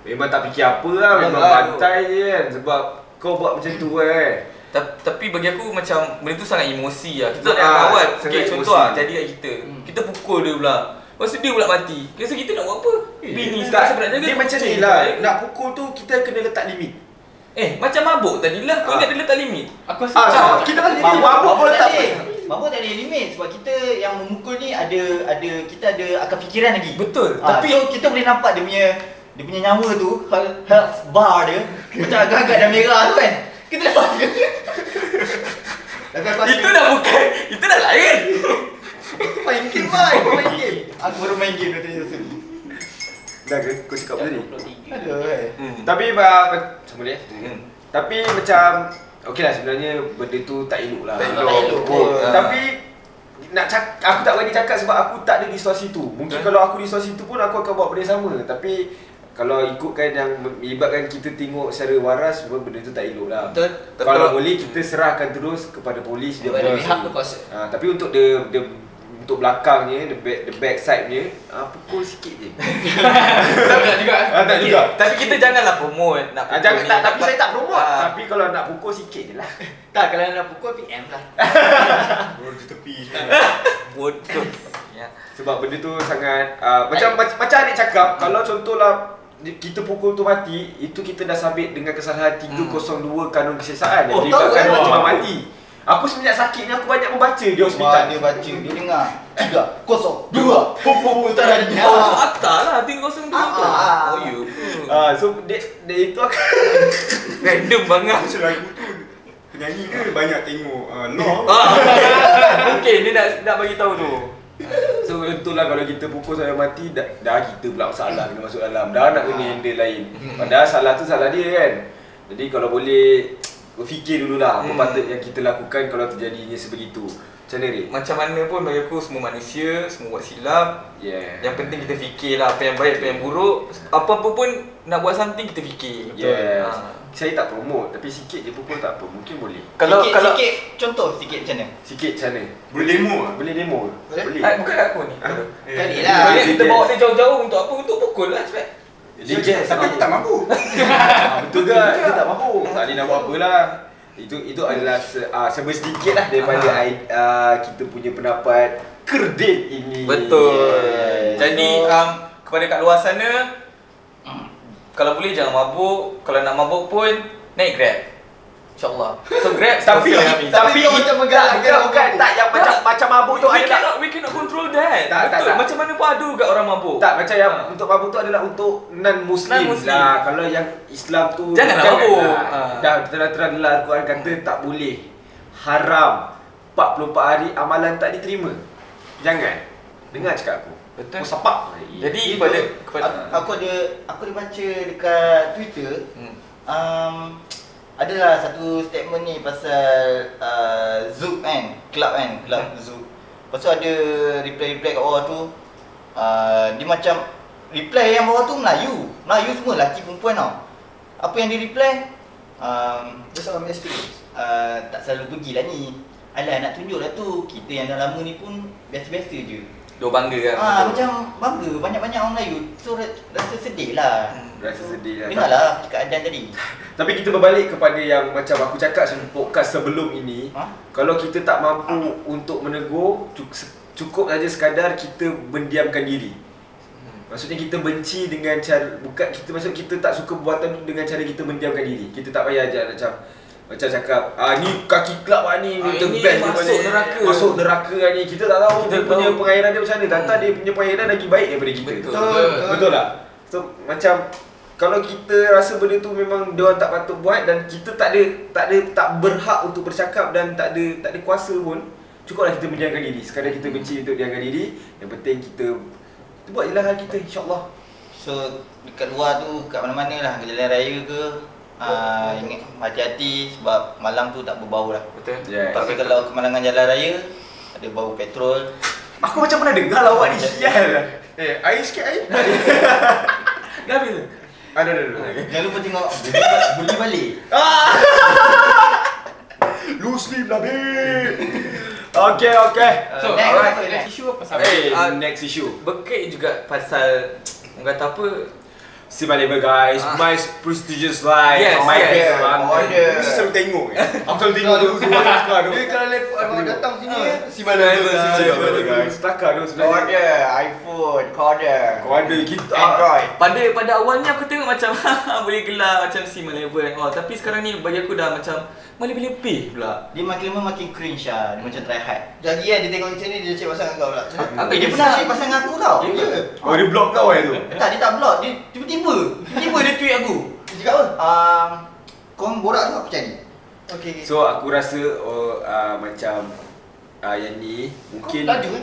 [SPEAKER 2] memang tak fikir apa lah memang
[SPEAKER 1] Betul.
[SPEAKER 2] bantai je kan sebab kau buat macam tu kan
[SPEAKER 1] Ta- Tapi bagi aku macam benda tu sangat emosi lah. Kita tak
[SPEAKER 2] Ah,
[SPEAKER 1] nak rawat. Okey, contoh lah jadi kat kita. Kita pukul dia pula. Lepas tu dia pula mati. Rasa kita nak buat apa? Bini
[SPEAKER 2] tak,
[SPEAKER 1] tak sebenarnya
[SPEAKER 2] dia macam ni lah nak pukul tu kita kena letak limit
[SPEAKER 1] Eh, macam mabuk tadi lah. Kau
[SPEAKER 2] Ah.
[SPEAKER 1] ingat dia letak limit?
[SPEAKER 4] Aku rasa
[SPEAKER 2] ah,
[SPEAKER 4] tak.
[SPEAKER 2] sebab kita kan jadi
[SPEAKER 6] Mabuk,
[SPEAKER 2] mabuk
[SPEAKER 6] mabuk
[SPEAKER 2] pun
[SPEAKER 6] tak
[SPEAKER 2] letak.
[SPEAKER 6] Mabuk tak ada limit sebab kita yang memukul ni ada ada kita ada akal fikiran lagi.
[SPEAKER 1] Betul.
[SPEAKER 6] Ah,
[SPEAKER 1] Tapi
[SPEAKER 6] so kita boleh nampak dia punya dia punya nyawa tu health, health bar dia macam agak-agak dah merah tu kan. Kita lepas ke. Lepas
[SPEAKER 1] itu dah bukan, itu dah lain.
[SPEAKER 7] Main game mai, main game.
[SPEAKER 6] Aku baru main game tadi tu.
[SPEAKER 2] dah ke kau cakap apa tadi
[SPEAKER 6] Ada kan.
[SPEAKER 1] Hmm.
[SPEAKER 2] Tapi ba- sama dia.
[SPEAKER 1] Hmm.
[SPEAKER 2] Tapi macam okey lah sebenarnya benda tu tak elok lah.
[SPEAKER 1] Tak
[SPEAKER 6] elok.
[SPEAKER 2] Pun. Tapi nak cak, aku tak berani cakap sebab aku tak ada di situasi tu. Mungkin
[SPEAKER 1] Betul.
[SPEAKER 2] kalau aku di situasi tu pun aku akan buat benda sama. Tapi kalau ikutkan yang melibatkan kita tengok secara waras memang benda tu tak elok lah.
[SPEAKER 7] Betul.
[SPEAKER 1] Tapi
[SPEAKER 2] Kalau
[SPEAKER 1] kalau-
[SPEAKER 2] boleh kita serahkan terus kepada polis dia
[SPEAKER 7] Kepada pihak berkuasa.
[SPEAKER 2] Ha, tapi untuk the, the untuk belakangnya, the back, the back side-nya, ah, pukul sikit je.
[SPEAKER 4] Tak juga.
[SPEAKER 2] Ah, tak juga.
[SPEAKER 1] Tapi kita janganlah promote nak
[SPEAKER 2] Ah,
[SPEAKER 1] pukul
[SPEAKER 2] jangan,
[SPEAKER 1] ni.
[SPEAKER 2] tak, tapi saya tak promote.
[SPEAKER 1] Ah.
[SPEAKER 2] Tapi kalau nak pukul sikit je lah.
[SPEAKER 7] Tak, kalau nak pukul PM lah.
[SPEAKER 5] Bro di tepi.
[SPEAKER 1] Bodoh. Ya.
[SPEAKER 2] Sebab benda tu sangat uh, macam macam, macam adik cakap kalau contohlah kita pukul tu mati itu kita dah sabit dengan kesalahan 302 kanun kesesaan yang
[SPEAKER 6] Oh,
[SPEAKER 2] melibatkan
[SPEAKER 6] tahu, eh?
[SPEAKER 2] hukuman mati. Aku semenjak sakit ni aku banyak membaca di hospital.
[SPEAKER 6] Dia baca, dia dengar. Tiga, kosong, dua, utara
[SPEAKER 1] Oh, tu
[SPEAKER 6] nyawa.
[SPEAKER 1] akta lah tinggal kosong tu.
[SPEAKER 6] Ah, ah.
[SPEAKER 1] Oh, ya. ke?
[SPEAKER 2] Ah so dia, dia itu aku
[SPEAKER 1] Random banget.
[SPEAKER 5] Macam lagu tu penyanyi ke banyak tengok uh, law.
[SPEAKER 1] Ah. Okey, ni nak nak bagi tahu tu.
[SPEAKER 2] So itulah kalau kita pukul sampai mati dah, dah kita pula masalah kena masuk dalam. Dah nak kena handle lain. Padahal salah tu salah dia kan. Jadi kalau boleh berfikir dululah apa
[SPEAKER 1] Hmm.
[SPEAKER 2] patut yang kita lakukan kalau terjadinya sebegitu. Rik?
[SPEAKER 1] Macam mana pun bagi aku semua manusia, semua buat silap.
[SPEAKER 2] Yeah.
[SPEAKER 1] Yang penting kita fikirlah apa yang baik, apa yang buruk. Apa-apa pun nak buat something kita fikir.
[SPEAKER 2] Yes.
[SPEAKER 1] Ah.
[SPEAKER 2] Saya tak promote tapi sikit je pukul tak apa. Mungkin boleh.
[SPEAKER 1] Kalau
[SPEAKER 6] sikit,
[SPEAKER 1] kalau
[SPEAKER 6] sikit, contoh sikit macam mana?
[SPEAKER 2] Sikit macam mana?
[SPEAKER 5] Boleh demo ah.
[SPEAKER 2] Boleh demo?
[SPEAKER 7] Boleh?
[SPEAKER 2] Boleh.
[SPEAKER 1] Ah, bukan aku ni.
[SPEAKER 2] Ah.
[SPEAKER 5] Eh,
[SPEAKER 7] lah.
[SPEAKER 1] Kalau kita bawa dia jauh-jauh untuk apa? Untuk pukul lah sebab.
[SPEAKER 2] Dia jazz
[SPEAKER 5] Tapi aku tak mampu.
[SPEAKER 2] Betul ke? Dia tak mampu. Tak boleh nak buat apa lah. Itu itu adalah se, uh, serba sedikit lah daripada uh, kita punya pendapat kerdil ini.
[SPEAKER 1] Betul.
[SPEAKER 2] Yes.
[SPEAKER 1] Jadi um, kepada kat luar sana kalau boleh jangan mabuk. Kalau nak mabuk pun naik Grab. InsyaAllah. So Grab
[SPEAKER 2] Tapi tapi
[SPEAKER 7] kau macam menggalakkan
[SPEAKER 2] tak, bukan tak yang macam macam mabuk tu
[SPEAKER 1] we
[SPEAKER 2] adalah
[SPEAKER 1] cannot, we cannot control that.
[SPEAKER 2] Tak, tak,
[SPEAKER 1] Betul.
[SPEAKER 2] tak.
[SPEAKER 1] Macam mana pun ada juga orang mabuk.
[SPEAKER 2] tak macam yang
[SPEAKER 1] Ha.
[SPEAKER 2] untuk mabuk tu adalah untuk non muslim
[SPEAKER 1] Non-Muslim.
[SPEAKER 2] lah. Kalau yang Islam tu
[SPEAKER 1] Janganlah mabuk. Ha.
[SPEAKER 2] Dah terang-terang dalam Al-Quran kata tak boleh. Haram. 44 hari amalan tak diterima. Jangan. Dengar cakap aku.
[SPEAKER 1] Betul.
[SPEAKER 2] Aku sepak.
[SPEAKER 1] Jadi
[SPEAKER 6] Itu,
[SPEAKER 1] kepada kepada
[SPEAKER 6] aku, aku ada aku ada baca dekat Twitter
[SPEAKER 1] Hmm.
[SPEAKER 6] um, adalah satu statement ni pasal uh, Zouk kan, club kan, club Zouk. Lepas tu ada reply-reply kat bawah tu uh, dia macam reply yang bawah tu Melayu. Melayu semua lelaki perempuan tau. Apa yang dia reply? Um,
[SPEAKER 7] Just our experience.
[SPEAKER 6] uh, tak selalu pergi lah ni. Alah nak tunjuk lah tu Kita yang dah lama ni pun Biasa-biasa je
[SPEAKER 1] Dua bangga kan.
[SPEAKER 6] Ah macam bangga Banyak-banyak orang Melayu So ra- rasa sedih lah
[SPEAKER 1] Hmm.
[SPEAKER 2] Rasa sedih lah.
[SPEAKER 6] Dengarlah cakap Adan tadi
[SPEAKER 2] Tapi kita berbalik kepada yang macam aku cakap sebelum podcast sebelum ini.
[SPEAKER 6] Ha?
[SPEAKER 2] Kalau kita tak mampu untuk menegur, cuk- cukup saja sekadar kita mendiamkan diri. Maksudnya kita benci dengan cara bukan kita maksud kita tak suka perbuatan tu dengan cara kita mendiamkan diri. Kita tak payah je macam macam cakap ah ni kaki kelab ah ni
[SPEAKER 1] Ah,
[SPEAKER 2] the best
[SPEAKER 1] masuk
[SPEAKER 2] daripada-
[SPEAKER 1] neraka.
[SPEAKER 2] Masuk neraka ah ni. Kita tak tahu
[SPEAKER 1] Kita
[SPEAKER 2] dia punya
[SPEAKER 1] tahu.
[SPEAKER 2] pengairan dia macam mana. Tantang dia punya pengairan lagi baik daripada kita.
[SPEAKER 1] Betul.
[SPEAKER 7] Betul.
[SPEAKER 2] Betul tak? So macam kalau kita rasa benda tu memang dia orang tak patut buat dan kita tak ada tak ada tak berhak untuk bercakap dan tak ada tak ada kuasa pun cukuplah kita mendiamkan diri. Sekadar kita benci untuk diamkan diri, yang penting kita kita buat je lah hal kita insya-Allah.
[SPEAKER 6] So dekat luar tu kat mana-mana lah jalan raya ke ah, Ingat hati-hati sebab malam tu tak berbau lah
[SPEAKER 1] Betul.
[SPEAKER 2] Yes.
[SPEAKER 6] Tapi kalau kemalangan jalan raya Ada bau petrol
[SPEAKER 2] Aku macam pernah dengar lawak ni sial.
[SPEAKER 5] Eh, air sikit air.
[SPEAKER 1] Dah habis.
[SPEAKER 2] Ada ada ada.
[SPEAKER 6] Jangan lupa tengok beli, ba- beli balik
[SPEAKER 2] Lu sleep lah babe. Okay okay.
[SPEAKER 6] Uh,
[SPEAKER 1] So,
[SPEAKER 6] next,
[SPEAKER 1] alright.
[SPEAKER 6] apa,
[SPEAKER 4] Next issue apa pasal?
[SPEAKER 2] Hey,
[SPEAKER 1] Ah,
[SPEAKER 2] next issue.
[SPEAKER 1] Berkait juga pasal orang kata apa?
[SPEAKER 2] Si Malibel guys,
[SPEAKER 1] Ah.
[SPEAKER 2] my prestigious life.
[SPEAKER 1] Yes,
[SPEAKER 2] my
[SPEAKER 1] yes.
[SPEAKER 2] best London.
[SPEAKER 6] Order.
[SPEAKER 5] Mesti selalu tengok eh.
[SPEAKER 2] Aku selalu tengok tu semua.
[SPEAKER 7] Dia kalau lepak datang sini
[SPEAKER 1] Ah.
[SPEAKER 7] si mana
[SPEAKER 1] Si
[SPEAKER 7] level
[SPEAKER 2] Si
[SPEAKER 1] level.
[SPEAKER 2] Guys. Kelakar tu sebenarnya.
[SPEAKER 6] Order, iPhone, corder
[SPEAKER 2] Kau ada kita.
[SPEAKER 6] Android
[SPEAKER 1] Pada pada awalnya aku tengok macam boleh gelak macam si level and all. Tapi sekarang ni bagi aku dah macam lebih-lebih pula.
[SPEAKER 6] Dia makin lama makin cringe lah Dia macam try hard
[SPEAKER 7] Lagi kan dia tengok macam ni dia cek pasal dengan kau pula.
[SPEAKER 1] Apa
[SPEAKER 6] Eh, dia pernah cari pasal dengan aku tau
[SPEAKER 7] Ya.
[SPEAKER 2] Oh dia block kau eh tu.
[SPEAKER 6] Tak, dia tak block Dia tiba-tiba Tiba-tiba dia tweet aku
[SPEAKER 7] Dia cakap apa?
[SPEAKER 6] um, Korang borak tu aku cari
[SPEAKER 7] Okey.
[SPEAKER 2] So aku rasa oh, uh, macam uh, yang ni mungkin
[SPEAKER 7] Kau kan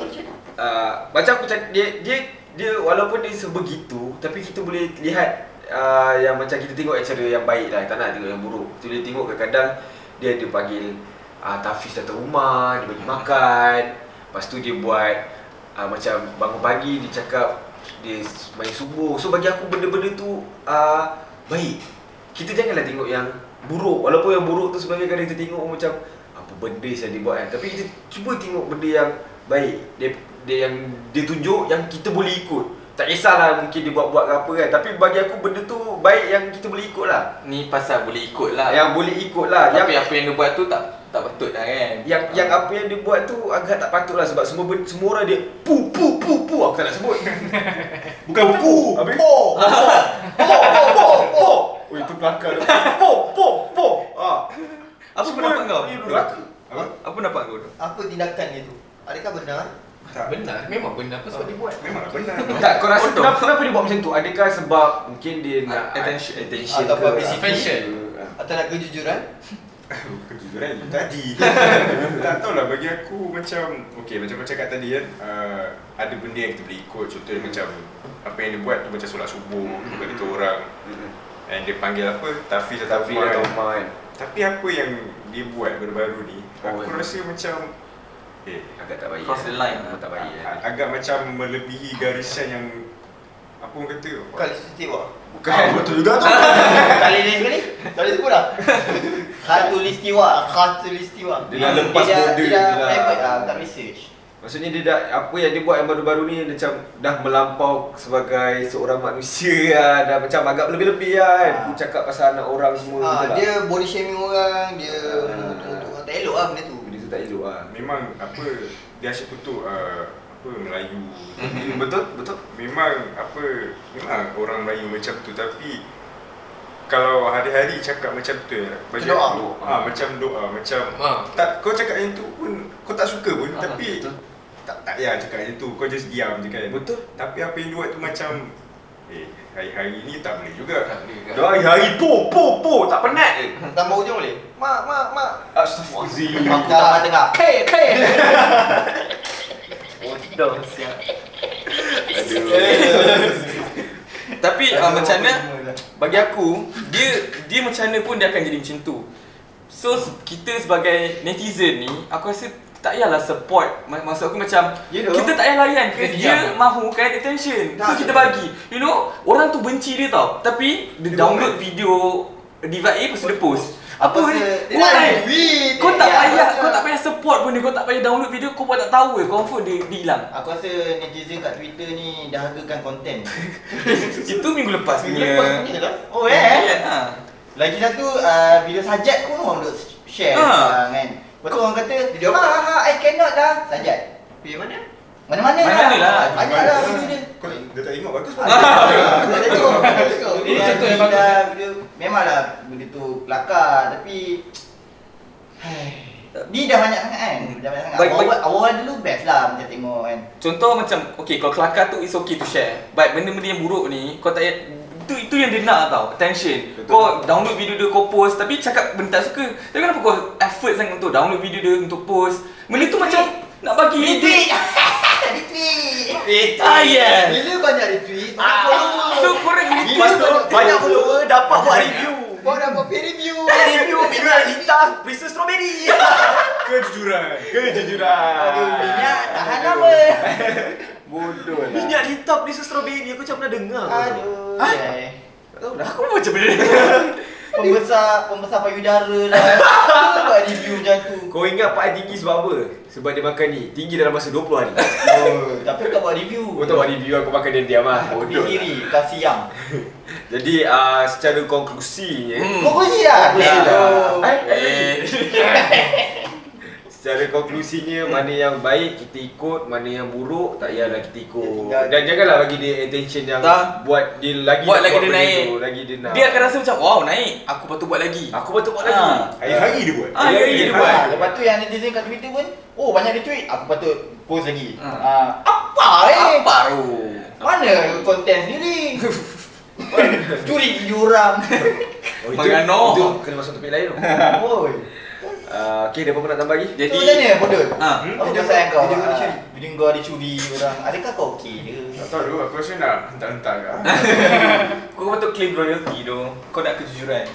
[SPEAKER 2] uh, macam aku cakap dia dia dia walaupun dia sebegitu tapi kita boleh lihat uh, yang macam kita tengok cara yang baik lah tak nak tengok yang buruk. Kita boleh tengok kadang-kadang dia ada panggil uh, Tafiz datang rumah, dia bagi makan. Lepas tu dia buat uh, macam bangun pagi dia cakap dia main subuh. So bagi aku benda-benda tu uh, baik. Kita janganlah tengok yang buruk. Walaupun yang buruk tu sebenarnya kadang kita tengok macam apa benda yang dia buat kan. Tapi kita cuba tengok benda yang baik. Dia, dia yang dia tunjuk yang kita boleh ikut. Tak kisahlah mungkin dia buat-buat ke apa kan. Tapi bagi aku benda tu baik yang kita boleh ikut lah.
[SPEAKER 1] Ni pasal boleh ikut lah.
[SPEAKER 2] Yang boleh ikut lah.
[SPEAKER 1] Tapi
[SPEAKER 2] yang,
[SPEAKER 1] apa yang dia buat tu tak tak patut lah kan.
[SPEAKER 2] yang yang apa yang dia buat tu agak tak patut lah sebab semua semua orang dia pu pu pu pu aku tak nak sebut. Bukan pu. Habis po. Po po po po. Oh itu kelakar tu. Po po po. Ah.
[SPEAKER 1] Apa
[SPEAKER 2] Semua
[SPEAKER 1] pendapat kau?
[SPEAKER 5] Apa?
[SPEAKER 1] Apa pendapat kau tu?
[SPEAKER 7] Apa tindakan dia tu? Adakah benar?
[SPEAKER 5] Tak.
[SPEAKER 4] Benar, memang benar apa sebab dia buat.
[SPEAKER 5] Memanglah benar.
[SPEAKER 2] Tak, kau rasa
[SPEAKER 1] Bodoh.
[SPEAKER 2] kenapa, kenapa dia buat macam tu? Adakah sebab mungkin dia nak
[SPEAKER 1] Attention.
[SPEAKER 2] attention
[SPEAKER 7] Atau
[SPEAKER 2] ke?
[SPEAKER 7] publicity.
[SPEAKER 4] Fashion.
[SPEAKER 7] Atau nak kejujuran?
[SPEAKER 5] Kejujuran itu tadi Tak tahulah bagi aku macam Okay macam kau cakap tadi kan uh, Ada benda yang kita boleh ikut Contohnya macam Apa yang dia buat tu macam solat subuh Bagi tu orang And dia panggil apa Tafiz atau
[SPEAKER 2] Tapi
[SPEAKER 5] Ahmad
[SPEAKER 2] atau
[SPEAKER 5] kan.
[SPEAKER 2] Oman
[SPEAKER 5] Tapi apa yang dia buat baru-baru ni
[SPEAKER 2] Oh,
[SPEAKER 5] Aku
[SPEAKER 2] ya.
[SPEAKER 5] rasa macam Eh
[SPEAKER 2] agak tak baik.
[SPEAKER 1] Cross the line
[SPEAKER 2] Agak
[SPEAKER 1] lah.
[SPEAKER 2] tak baik. eh.
[SPEAKER 5] agak macam melebihi garisan yang Apa orang kata
[SPEAKER 7] Kali setiwa.
[SPEAKER 2] Bukan. betul juga tu.
[SPEAKER 6] Kali ni sekali
[SPEAKER 7] Kali sebut dah.
[SPEAKER 6] Khatulistiwa Khatulistiwa
[SPEAKER 2] Dia dah lepas
[SPEAKER 6] Dia dah-
[SPEAKER 2] border
[SPEAKER 6] Dia dah
[SPEAKER 2] tu lah.
[SPEAKER 6] private lah Tak research
[SPEAKER 2] Maksudnya dia dah apa yang dia buat yang baru-baru ni macam dah melampau sebagai seorang manusia lah. Dah macam agak lebih-lebih lah kan.
[SPEAKER 6] Ah.
[SPEAKER 2] Aku cakap pasal anak orang semua
[SPEAKER 7] Ha, dia body shaming orang, dia
[SPEAKER 2] Ah.
[SPEAKER 7] orang. Tak elok lah benda tu.
[SPEAKER 2] Tak elok lah.
[SPEAKER 5] Memang apa Dia asyik kutuk uh, Apa Melayu
[SPEAKER 2] Hmm, betul, betul.
[SPEAKER 5] Memang apa Memang orang Melayu macam tu Tapi kalau hari-hari cakap macam tu ya, bagi
[SPEAKER 6] Doa.
[SPEAKER 5] aku, ah macam doa, macam
[SPEAKER 4] Ah.
[SPEAKER 5] tak kau cakap yang tu pun kau tak suka pun
[SPEAKER 4] Ah,
[SPEAKER 5] tapi
[SPEAKER 4] betul.
[SPEAKER 5] tak tak payah cakap yang tu, kau just diam je kan.
[SPEAKER 4] Betul.
[SPEAKER 5] Tapi apa yang buat tu macam eh hari-hari ni tak boleh juga.
[SPEAKER 4] Tak boleh kan?
[SPEAKER 2] Dah hari-hari po po po tak penat je.
[SPEAKER 6] Tambah hujung boleh? Mak, mak, mak.
[SPEAKER 2] Astaghfirullahalazim.
[SPEAKER 6] Aku tambah tengah. K, K.
[SPEAKER 3] Bodoh siap.
[SPEAKER 1] Tapi uh, macam mana bagi aku dia dia macam mana pun dia akan jadi macam tu. So kita sebagai netizen ni aku rasa tak payahlah support Mak- Maksud aku macam
[SPEAKER 6] Ya dah.
[SPEAKER 1] Kita tak payah layan Kerana
[SPEAKER 4] Dia
[SPEAKER 1] dia
[SPEAKER 4] diam.
[SPEAKER 1] mahukan attention So
[SPEAKER 6] Tak.
[SPEAKER 1] kita bagi You know Orang tu benci dia tau Tapi Dia download video Device A Lepas tu dia post Apa ni
[SPEAKER 6] dia
[SPEAKER 1] Why
[SPEAKER 6] duit.
[SPEAKER 1] Kau tak
[SPEAKER 6] Ya,
[SPEAKER 1] payah. Kau tak payah support pun dia Kau tak payah download video Kau buat tak tahu je Confirm dia, dia hilang
[SPEAKER 6] Aku rasa netizen kat Twitter ni dahagakan konten.
[SPEAKER 1] Itu minggu lepas
[SPEAKER 6] Minggu
[SPEAKER 1] punya
[SPEAKER 6] lepas punya lah. Oh eh.
[SPEAKER 1] ha.
[SPEAKER 6] Lagi satu uh, video sajat pun orang duk share
[SPEAKER 1] Ha.
[SPEAKER 6] ha. kan. Lepas tu orang kata, ha ha ha I cannot lah sajat.
[SPEAKER 3] Pergi mana?
[SPEAKER 6] Mana-mana
[SPEAKER 1] lah.
[SPEAKER 6] lah. Banyak lah video dia.
[SPEAKER 5] Kau dia tak tengok bagus pun.
[SPEAKER 6] Tak tengok, tak tengok.
[SPEAKER 4] Ini contoh yang
[SPEAKER 6] Dia
[SPEAKER 4] bagus.
[SPEAKER 6] Video, memanglah benda tu kelakar tapi Ni dah banyak sangat kan? Dah banyak sangat.
[SPEAKER 1] Baik, baik.
[SPEAKER 6] Awal, dulu best lah macam tengok kan.
[SPEAKER 1] Contoh macam Okay kalau kelakar tu It's okay to share. But benda-benda yang buruk ni Kau tak itu itu yang dia nak tau. Attention.
[SPEAKER 2] Betul.
[SPEAKER 1] kau download video dia kau post. Tapi cakap benda tak suka. Tapi kenapa kau effort sangat untuk download video dia untuk post? Benda tu macam nak bagi
[SPEAKER 6] Retweet. Retweet.
[SPEAKER 1] Ah yeah
[SPEAKER 6] Bila banyak retweet Banyak
[SPEAKER 3] Ah.
[SPEAKER 6] follower
[SPEAKER 1] so korang
[SPEAKER 2] tu. banyak follower dapat buat review.
[SPEAKER 6] Kau dapat pay review
[SPEAKER 2] Review minyak lintas Bristol strawberry.
[SPEAKER 5] Kejujuran.
[SPEAKER 2] Kejujuran.
[SPEAKER 6] Aduh minyak tahan lama
[SPEAKER 1] bodoh lah
[SPEAKER 2] Minyak lintas Bristol strawberry aku macam pernah dengar.
[SPEAKER 6] Aduh
[SPEAKER 2] Ha?
[SPEAKER 6] yeah.
[SPEAKER 2] Tak tahu lah.
[SPEAKER 1] aku macam benda ni
[SPEAKER 6] Pembesar Pembesar payudara lah. Buat review macam tu?
[SPEAKER 2] Kau ingat Pak tinggi sebab apa? Sebab dia makan ni Tinggi dalam masa 20 hari.
[SPEAKER 6] Oh, tapi kau buat review.
[SPEAKER 2] Kau tahu buat review aku makan dia diam lah.
[SPEAKER 6] Di kiri, kasih yang
[SPEAKER 2] Jadi uh, secara konklusinya
[SPEAKER 1] Hmm.
[SPEAKER 6] Konklusi dah?
[SPEAKER 2] Konklusi dah. Eh,
[SPEAKER 1] eh
[SPEAKER 2] Secara konklusinya mana yang baik kita ikut, mana yang buruk tak payahlah kita ikut.
[SPEAKER 6] Ya.
[SPEAKER 2] Dan janganlah bagi dia attention yang
[SPEAKER 1] Tak.
[SPEAKER 2] buat dia lagi
[SPEAKER 1] Buat
[SPEAKER 2] nak
[SPEAKER 1] lagi dia
[SPEAKER 2] benda
[SPEAKER 1] naik.
[SPEAKER 2] tu, lagi dia nak.
[SPEAKER 1] dia akan rasa macam wow naik aku patut buat lagi
[SPEAKER 2] Aku patut buat lagi.
[SPEAKER 1] Ah.
[SPEAKER 5] Hari-hari dia buat.
[SPEAKER 1] Ah, hari-hari dia buat.
[SPEAKER 6] Ha, lepas tu yang netizen kat Twitter pun Oh banyak retweet Aku patut post lagi
[SPEAKER 1] Ha.
[SPEAKER 6] ha. Apa eh?
[SPEAKER 1] apa tu
[SPEAKER 6] Mana konten sendiri? Curi orang
[SPEAKER 2] Oh, itu,
[SPEAKER 1] Mengano.
[SPEAKER 2] itu kena masuk topik lain tu.
[SPEAKER 6] Oi
[SPEAKER 2] Uh, okay, ada apa-apa nak tambah lagi?
[SPEAKER 6] Tu
[SPEAKER 1] jadi
[SPEAKER 6] macam mana bodoh?
[SPEAKER 1] ha
[SPEAKER 6] Apa pasal yang kau? Video kau dicuri Video kau dicuri orang Adakah kau okey ke?
[SPEAKER 5] Tak tahu dulu, aku rasa nak hentak-hentak ke.
[SPEAKER 1] kau patut claim royalty tu kau nak kejujuran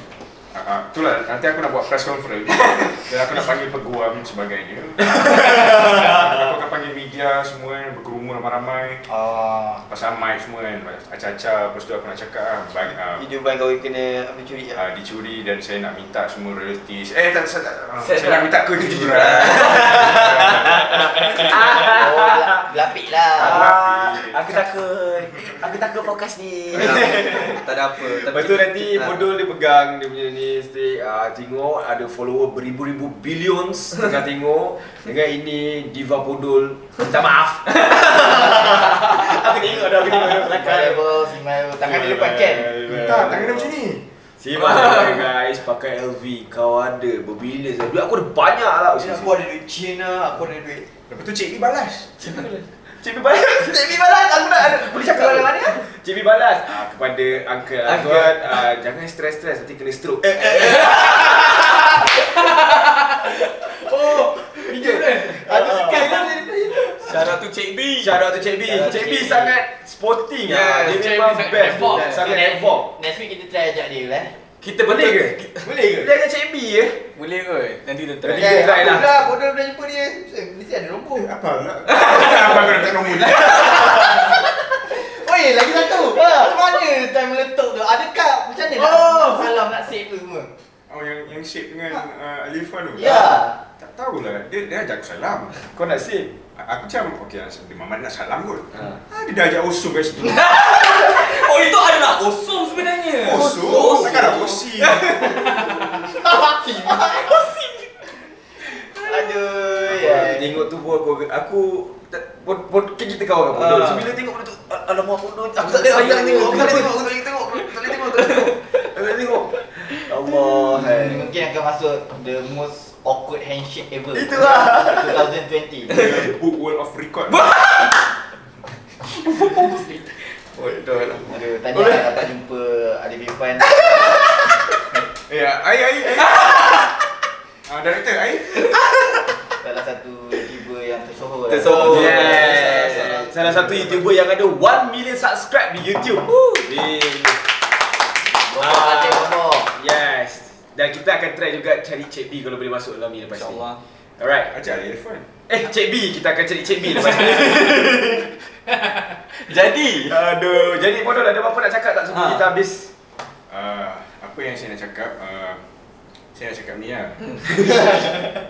[SPEAKER 5] Ah, ah, itulah nanti aku nak buat press conference dan aku nak panggil peguam sebagainya. aku akan panggil media semua berkerumun ramai-ramai
[SPEAKER 6] Ah,
[SPEAKER 5] pasal mic semua kan acah-acah lepas tu aku nak cakap ah, bagi, ah,
[SPEAKER 6] video bang kau kena apa curi ah.
[SPEAKER 5] ah, dicuri dan saya nak minta semua royalties eh tak saya, tak, ah,
[SPEAKER 1] Saya
[SPEAKER 5] saya, nak minta kejujuran
[SPEAKER 6] Oh, bela- belapik lah.
[SPEAKER 5] Ah.
[SPEAKER 2] aku takut. Aku takut podcast ni.
[SPEAKER 1] tak ada apa
[SPEAKER 2] Lepas tu nanti modul dia pegang dia punya ni stay, uh, tengok ada follower beribu-ribu billions tengah tengok dengan ini diva podol minta maaf. aku tengok dah aku tengok dah belakang.
[SPEAKER 6] Smile, smile. Tangan di depan kan?
[SPEAKER 5] tak tangan dia macam ni
[SPEAKER 2] Simak lah guys, pakai LV kau ada berbilion saya. Duit aku ada banyak lah.
[SPEAKER 6] Aku ada duit Cina, aku ada duit.
[SPEAKER 5] lepas tu cik ni balas
[SPEAKER 2] Cik B balas.
[SPEAKER 6] Cik B balas, aku nak ada.
[SPEAKER 2] Boleh cakap
[SPEAKER 6] mana?
[SPEAKER 2] Cik B balas. Ah, kepada Uncle Azwan, ah, jangan stres-stres nanti kena stroke. Eh,
[SPEAKER 6] Oh, video kan? Ada skill kan dia
[SPEAKER 1] Shout out to Cik B
[SPEAKER 2] Shout out to Cik B. Cik B
[SPEAKER 6] Cik B.
[SPEAKER 2] sangat sporting
[SPEAKER 1] Yes,
[SPEAKER 2] ah. Dia
[SPEAKER 4] Cik B
[SPEAKER 2] memang
[SPEAKER 4] sangat
[SPEAKER 2] best. Sangat evolve.
[SPEAKER 6] Next week kita try ajak dia lah.
[SPEAKER 1] Kita
[SPEAKER 2] Boleh ke?
[SPEAKER 6] Boleh ke?
[SPEAKER 2] Dia dengan Cik B ya.
[SPEAKER 1] Boleh kot Nanti kita try
[SPEAKER 2] Nanti kita try lah.
[SPEAKER 6] Dah, bodoh dah jumpa dia. Eh, Mesti ada nombor.
[SPEAKER 5] apa lah apa kau nak tak nombor ni
[SPEAKER 6] Oi, lagi satu. Mana time meletup tu? Adakah macam mana nak
[SPEAKER 2] Oh.
[SPEAKER 6] salam nak save tu semua?
[SPEAKER 5] oh yang yang shape dengan uh, Alifan tu
[SPEAKER 6] Ya.
[SPEAKER 5] tak tahulah dia dia ajak aku salam
[SPEAKER 2] Kau nak save?
[SPEAKER 5] Aku macam, okey lah, dia Mamat nak salam kot.
[SPEAKER 2] Ha.
[SPEAKER 5] Ha. dia dah ajak osum kat situ.
[SPEAKER 1] Oh itu adalah osum sebenarnya
[SPEAKER 5] osum? Takkan nak osim.
[SPEAKER 6] Aduh,
[SPEAKER 2] Aku,
[SPEAKER 6] ya.
[SPEAKER 2] aku tengok tu pun aku aku tak- pun pun kan kita kawan dengan Podol.
[SPEAKER 1] Ah.
[SPEAKER 2] So bila tengok benda tu al- alamak. Aku tak boleh aku tak boleh tengok. Aku tak tengok. Aku tak boleh tengok. Tak boleh tengok. Tak tengok. Tak boleh tengok.
[SPEAKER 6] Allah. hai.
[SPEAKER 3] Mungkin akan masuk the most awkward handshake ever.
[SPEAKER 6] Itu lah.
[SPEAKER 3] 2020.
[SPEAKER 5] Book World of Record.
[SPEAKER 2] Oh, dah lah.
[SPEAKER 3] Aduh, tanya lah dapat jumpa Alif Irfan.
[SPEAKER 5] Ya, ai ai ai. Ah, director ai.
[SPEAKER 3] Salah satu YouTuber yang tersohor. lah.
[SPEAKER 2] Tersohor.
[SPEAKER 1] Yes.
[SPEAKER 2] Yes. Salah satu YouTuber yang ada 1 million subscribe di YouTube.
[SPEAKER 3] Bobo Aceh Bobo.
[SPEAKER 2] Yes. Dan kita akan try juga cari Cik B kalau boleh masuk dalam ni lepas ni.
[SPEAKER 1] InsyaAllah.
[SPEAKER 2] Alright.
[SPEAKER 5] Ajak Ali Irfan.
[SPEAKER 2] Eh, Cik B. Kita akan cari Cik B lepas ni.
[SPEAKER 1] Jadi.
[SPEAKER 2] Aduh. Jadi bodoh ada apa-apa nak cakap tak sebelum
[SPEAKER 1] Ha.
[SPEAKER 2] kita habis?
[SPEAKER 5] Ah, apa yang saya nak cakap? Ah, saya nak cakap ni lah.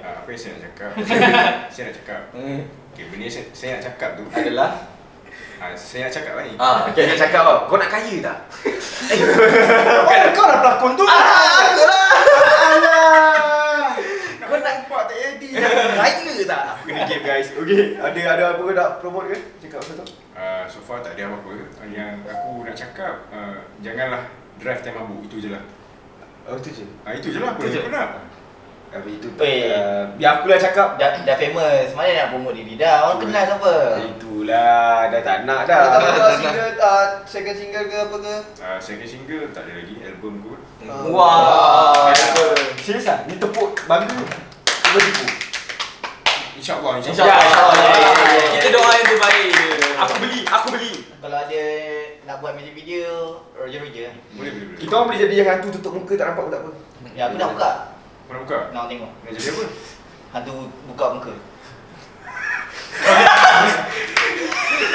[SPEAKER 5] Ah, apa yang saya nak cakap? saya nak cakap.
[SPEAKER 1] Hmm.
[SPEAKER 5] Okay, benda yang saya, saya nak cakap tu.
[SPEAKER 1] Adalah.
[SPEAKER 5] Ah, saya nak cakap apa ni?
[SPEAKER 1] Ah,
[SPEAKER 2] Okay, nak cakap apa? Kau nak kaya tak?
[SPEAKER 5] Bukan kau lah pelakon tu.
[SPEAKER 6] Aku lah. Alah.
[SPEAKER 2] Kau nak
[SPEAKER 6] nampak tak jadi.
[SPEAKER 2] kaya tak? Aku kena game guys. Okay, ada ada apa kau nak promote ke? Cakap pasal tu.
[SPEAKER 5] Ah, so far tak ada apa-apa. Ah, Yang aku nak cakap, ah, janganlah drive time mabuk. Itu je lah.
[SPEAKER 2] Oh, tu je.
[SPEAKER 5] Ah, itu je lah. Apa
[SPEAKER 2] Itu je.
[SPEAKER 5] yang aku nak?
[SPEAKER 2] Tapi itu
[SPEAKER 3] Weh.
[SPEAKER 2] uh, biar akulah cakap.
[SPEAKER 3] Dah, dah famous. Mana nak promote diri dah? Orang kenal siapa?
[SPEAKER 2] Itulah, dah tak nak dah.
[SPEAKER 6] Tak tahu single ah, second single ke apa ke?
[SPEAKER 5] Ah, second single tak ada lagi. Album kot.
[SPEAKER 6] Ah.
[SPEAKER 1] Wah.
[SPEAKER 2] Serius ah? Ni tepuk bangga. Cuba tipu.
[SPEAKER 5] InsyaAllah,
[SPEAKER 1] InsyaAllah.
[SPEAKER 5] insyaAllah.
[SPEAKER 1] InsyaAllah.
[SPEAKER 2] Ya.
[SPEAKER 1] Kita doa yang terbaik.
[SPEAKER 2] Aku beli, aku beli.
[SPEAKER 3] Kalau ada nak buat music video, Roger-Roger.
[SPEAKER 5] Boleh, boleh, boleh.
[SPEAKER 2] Kita orang boleh jadi yang hantu tutup muka tak nampak pun tak apa.
[SPEAKER 3] Ya, aku dah buka.
[SPEAKER 5] Kau nak buka?
[SPEAKER 3] Nak tengok.
[SPEAKER 5] Nak jadi apa?
[SPEAKER 3] Hantu buka muka.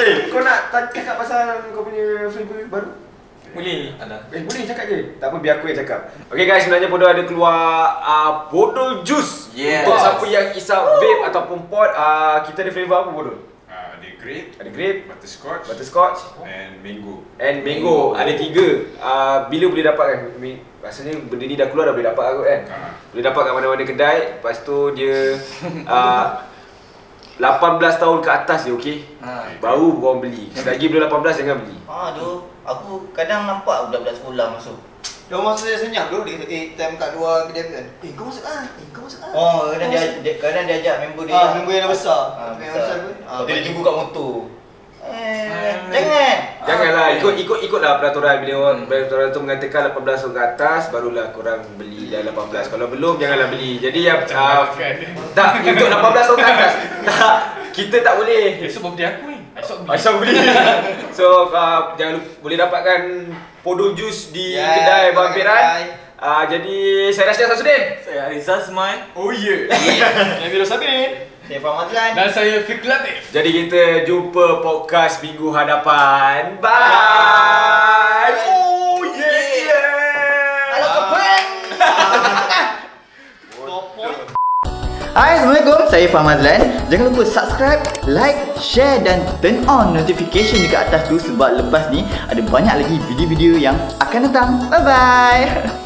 [SPEAKER 2] Eh, kau nak cakap pasal kau punya flavor baru?
[SPEAKER 1] Boleh. Ada.
[SPEAKER 2] Eh, boleh cakap je. Tak apa, biar aku yang cakap. Okay guys, sebenarnya Bodoh ada keluar uh, Bodol Juice.
[SPEAKER 1] Yes.
[SPEAKER 2] Untuk siapa yang isap vape ataupun pot, uh, kita ada flavor apa Bodol?
[SPEAKER 5] Ah, ada grape,
[SPEAKER 2] Ada grape,
[SPEAKER 5] butterscotch,
[SPEAKER 2] butterscotch,
[SPEAKER 5] and mango.
[SPEAKER 2] and mango. Ada tiga. Uh, bila boleh dapatkan? Mi- Rasanya benda ni dah keluar dah boleh dapat kot kan?
[SPEAKER 5] Ah.
[SPEAKER 2] Boleh dapat kat mana-mana kedai. Lepas tu dia uh, 18 tahun ke atas je okey.
[SPEAKER 1] Ha.
[SPEAKER 2] Baru korang beli. Selagi belum 18 jangan beli.
[SPEAKER 3] Aduh, aku kadang nampak budak-budak sekolah masuk.
[SPEAKER 6] Dia masa saya senyap tu dia eh time kat luar kedai tu kan. Eh kau masuk ah. Eh kau masuk ah.
[SPEAKER 3] Oh, kadang dia, dia kadang dia ajak member dia.
[SPEAKER 6] Ah, member yang dah besar.
[SPEAKER 3] Ah,
[SPEAKER 6] Member yang
[SPEAKER 3] besar.
[SPEAKER 6] besar. Ah,
[SPEAKER 3] tu dia jumpa kat motor. Eh, jangan.
[SPEAKER 2] Janganlah
[SPEAKER 1] Ah,
[SPEAKER 2] ikut ikut ikutlah peraturan bila orang
[SPEAKER 1] Hmm.
[SPEAKER 2] peraturan tu mengatakan 18 tahun ke atas barulah korang beli dah 18. Kalau belum janganlah beli. Jadi yang uh, tak untuk 18 tahun ke atas. Tak kita tak boleh.
[SPEAKER 4] Esok birthday aku ni. Esok beli.
[SPEAKER 2] Aisyah beli. so uh, jangan lupa, boleh dapatkan podol jus di
[SPEAKER 6] Ya,
[SPEAKER 2] kedai Bampiran.
[SPEAKER 6] kedai.
[SPEAKER 2] Uh, jadi saya Rashid Samsudin.
[SPEAKER 1] Saya Arizal Seman.
[SPEAKER 2] Oh yeah.
[SPEAKER 4] Nabil Sabin.
[SPEAKER 3] Saya Faham Azlan.
[SPEAKER 4] Dan saya Fik Latif.
[SPEAKER 2] Jadi kita jumpa podcast minggu hadapan. Bye. Oh yeah.
[SPEAKER 3] Halo Kepen.
[SPEAKER 6] Hai Assalamualaikum, saya Faham Azlan Jangan lupa subscribe, like, share dan turn on notification dekat atas tu Sebab lepas ni ada banyak lagi video-video yang akan datang Bye bye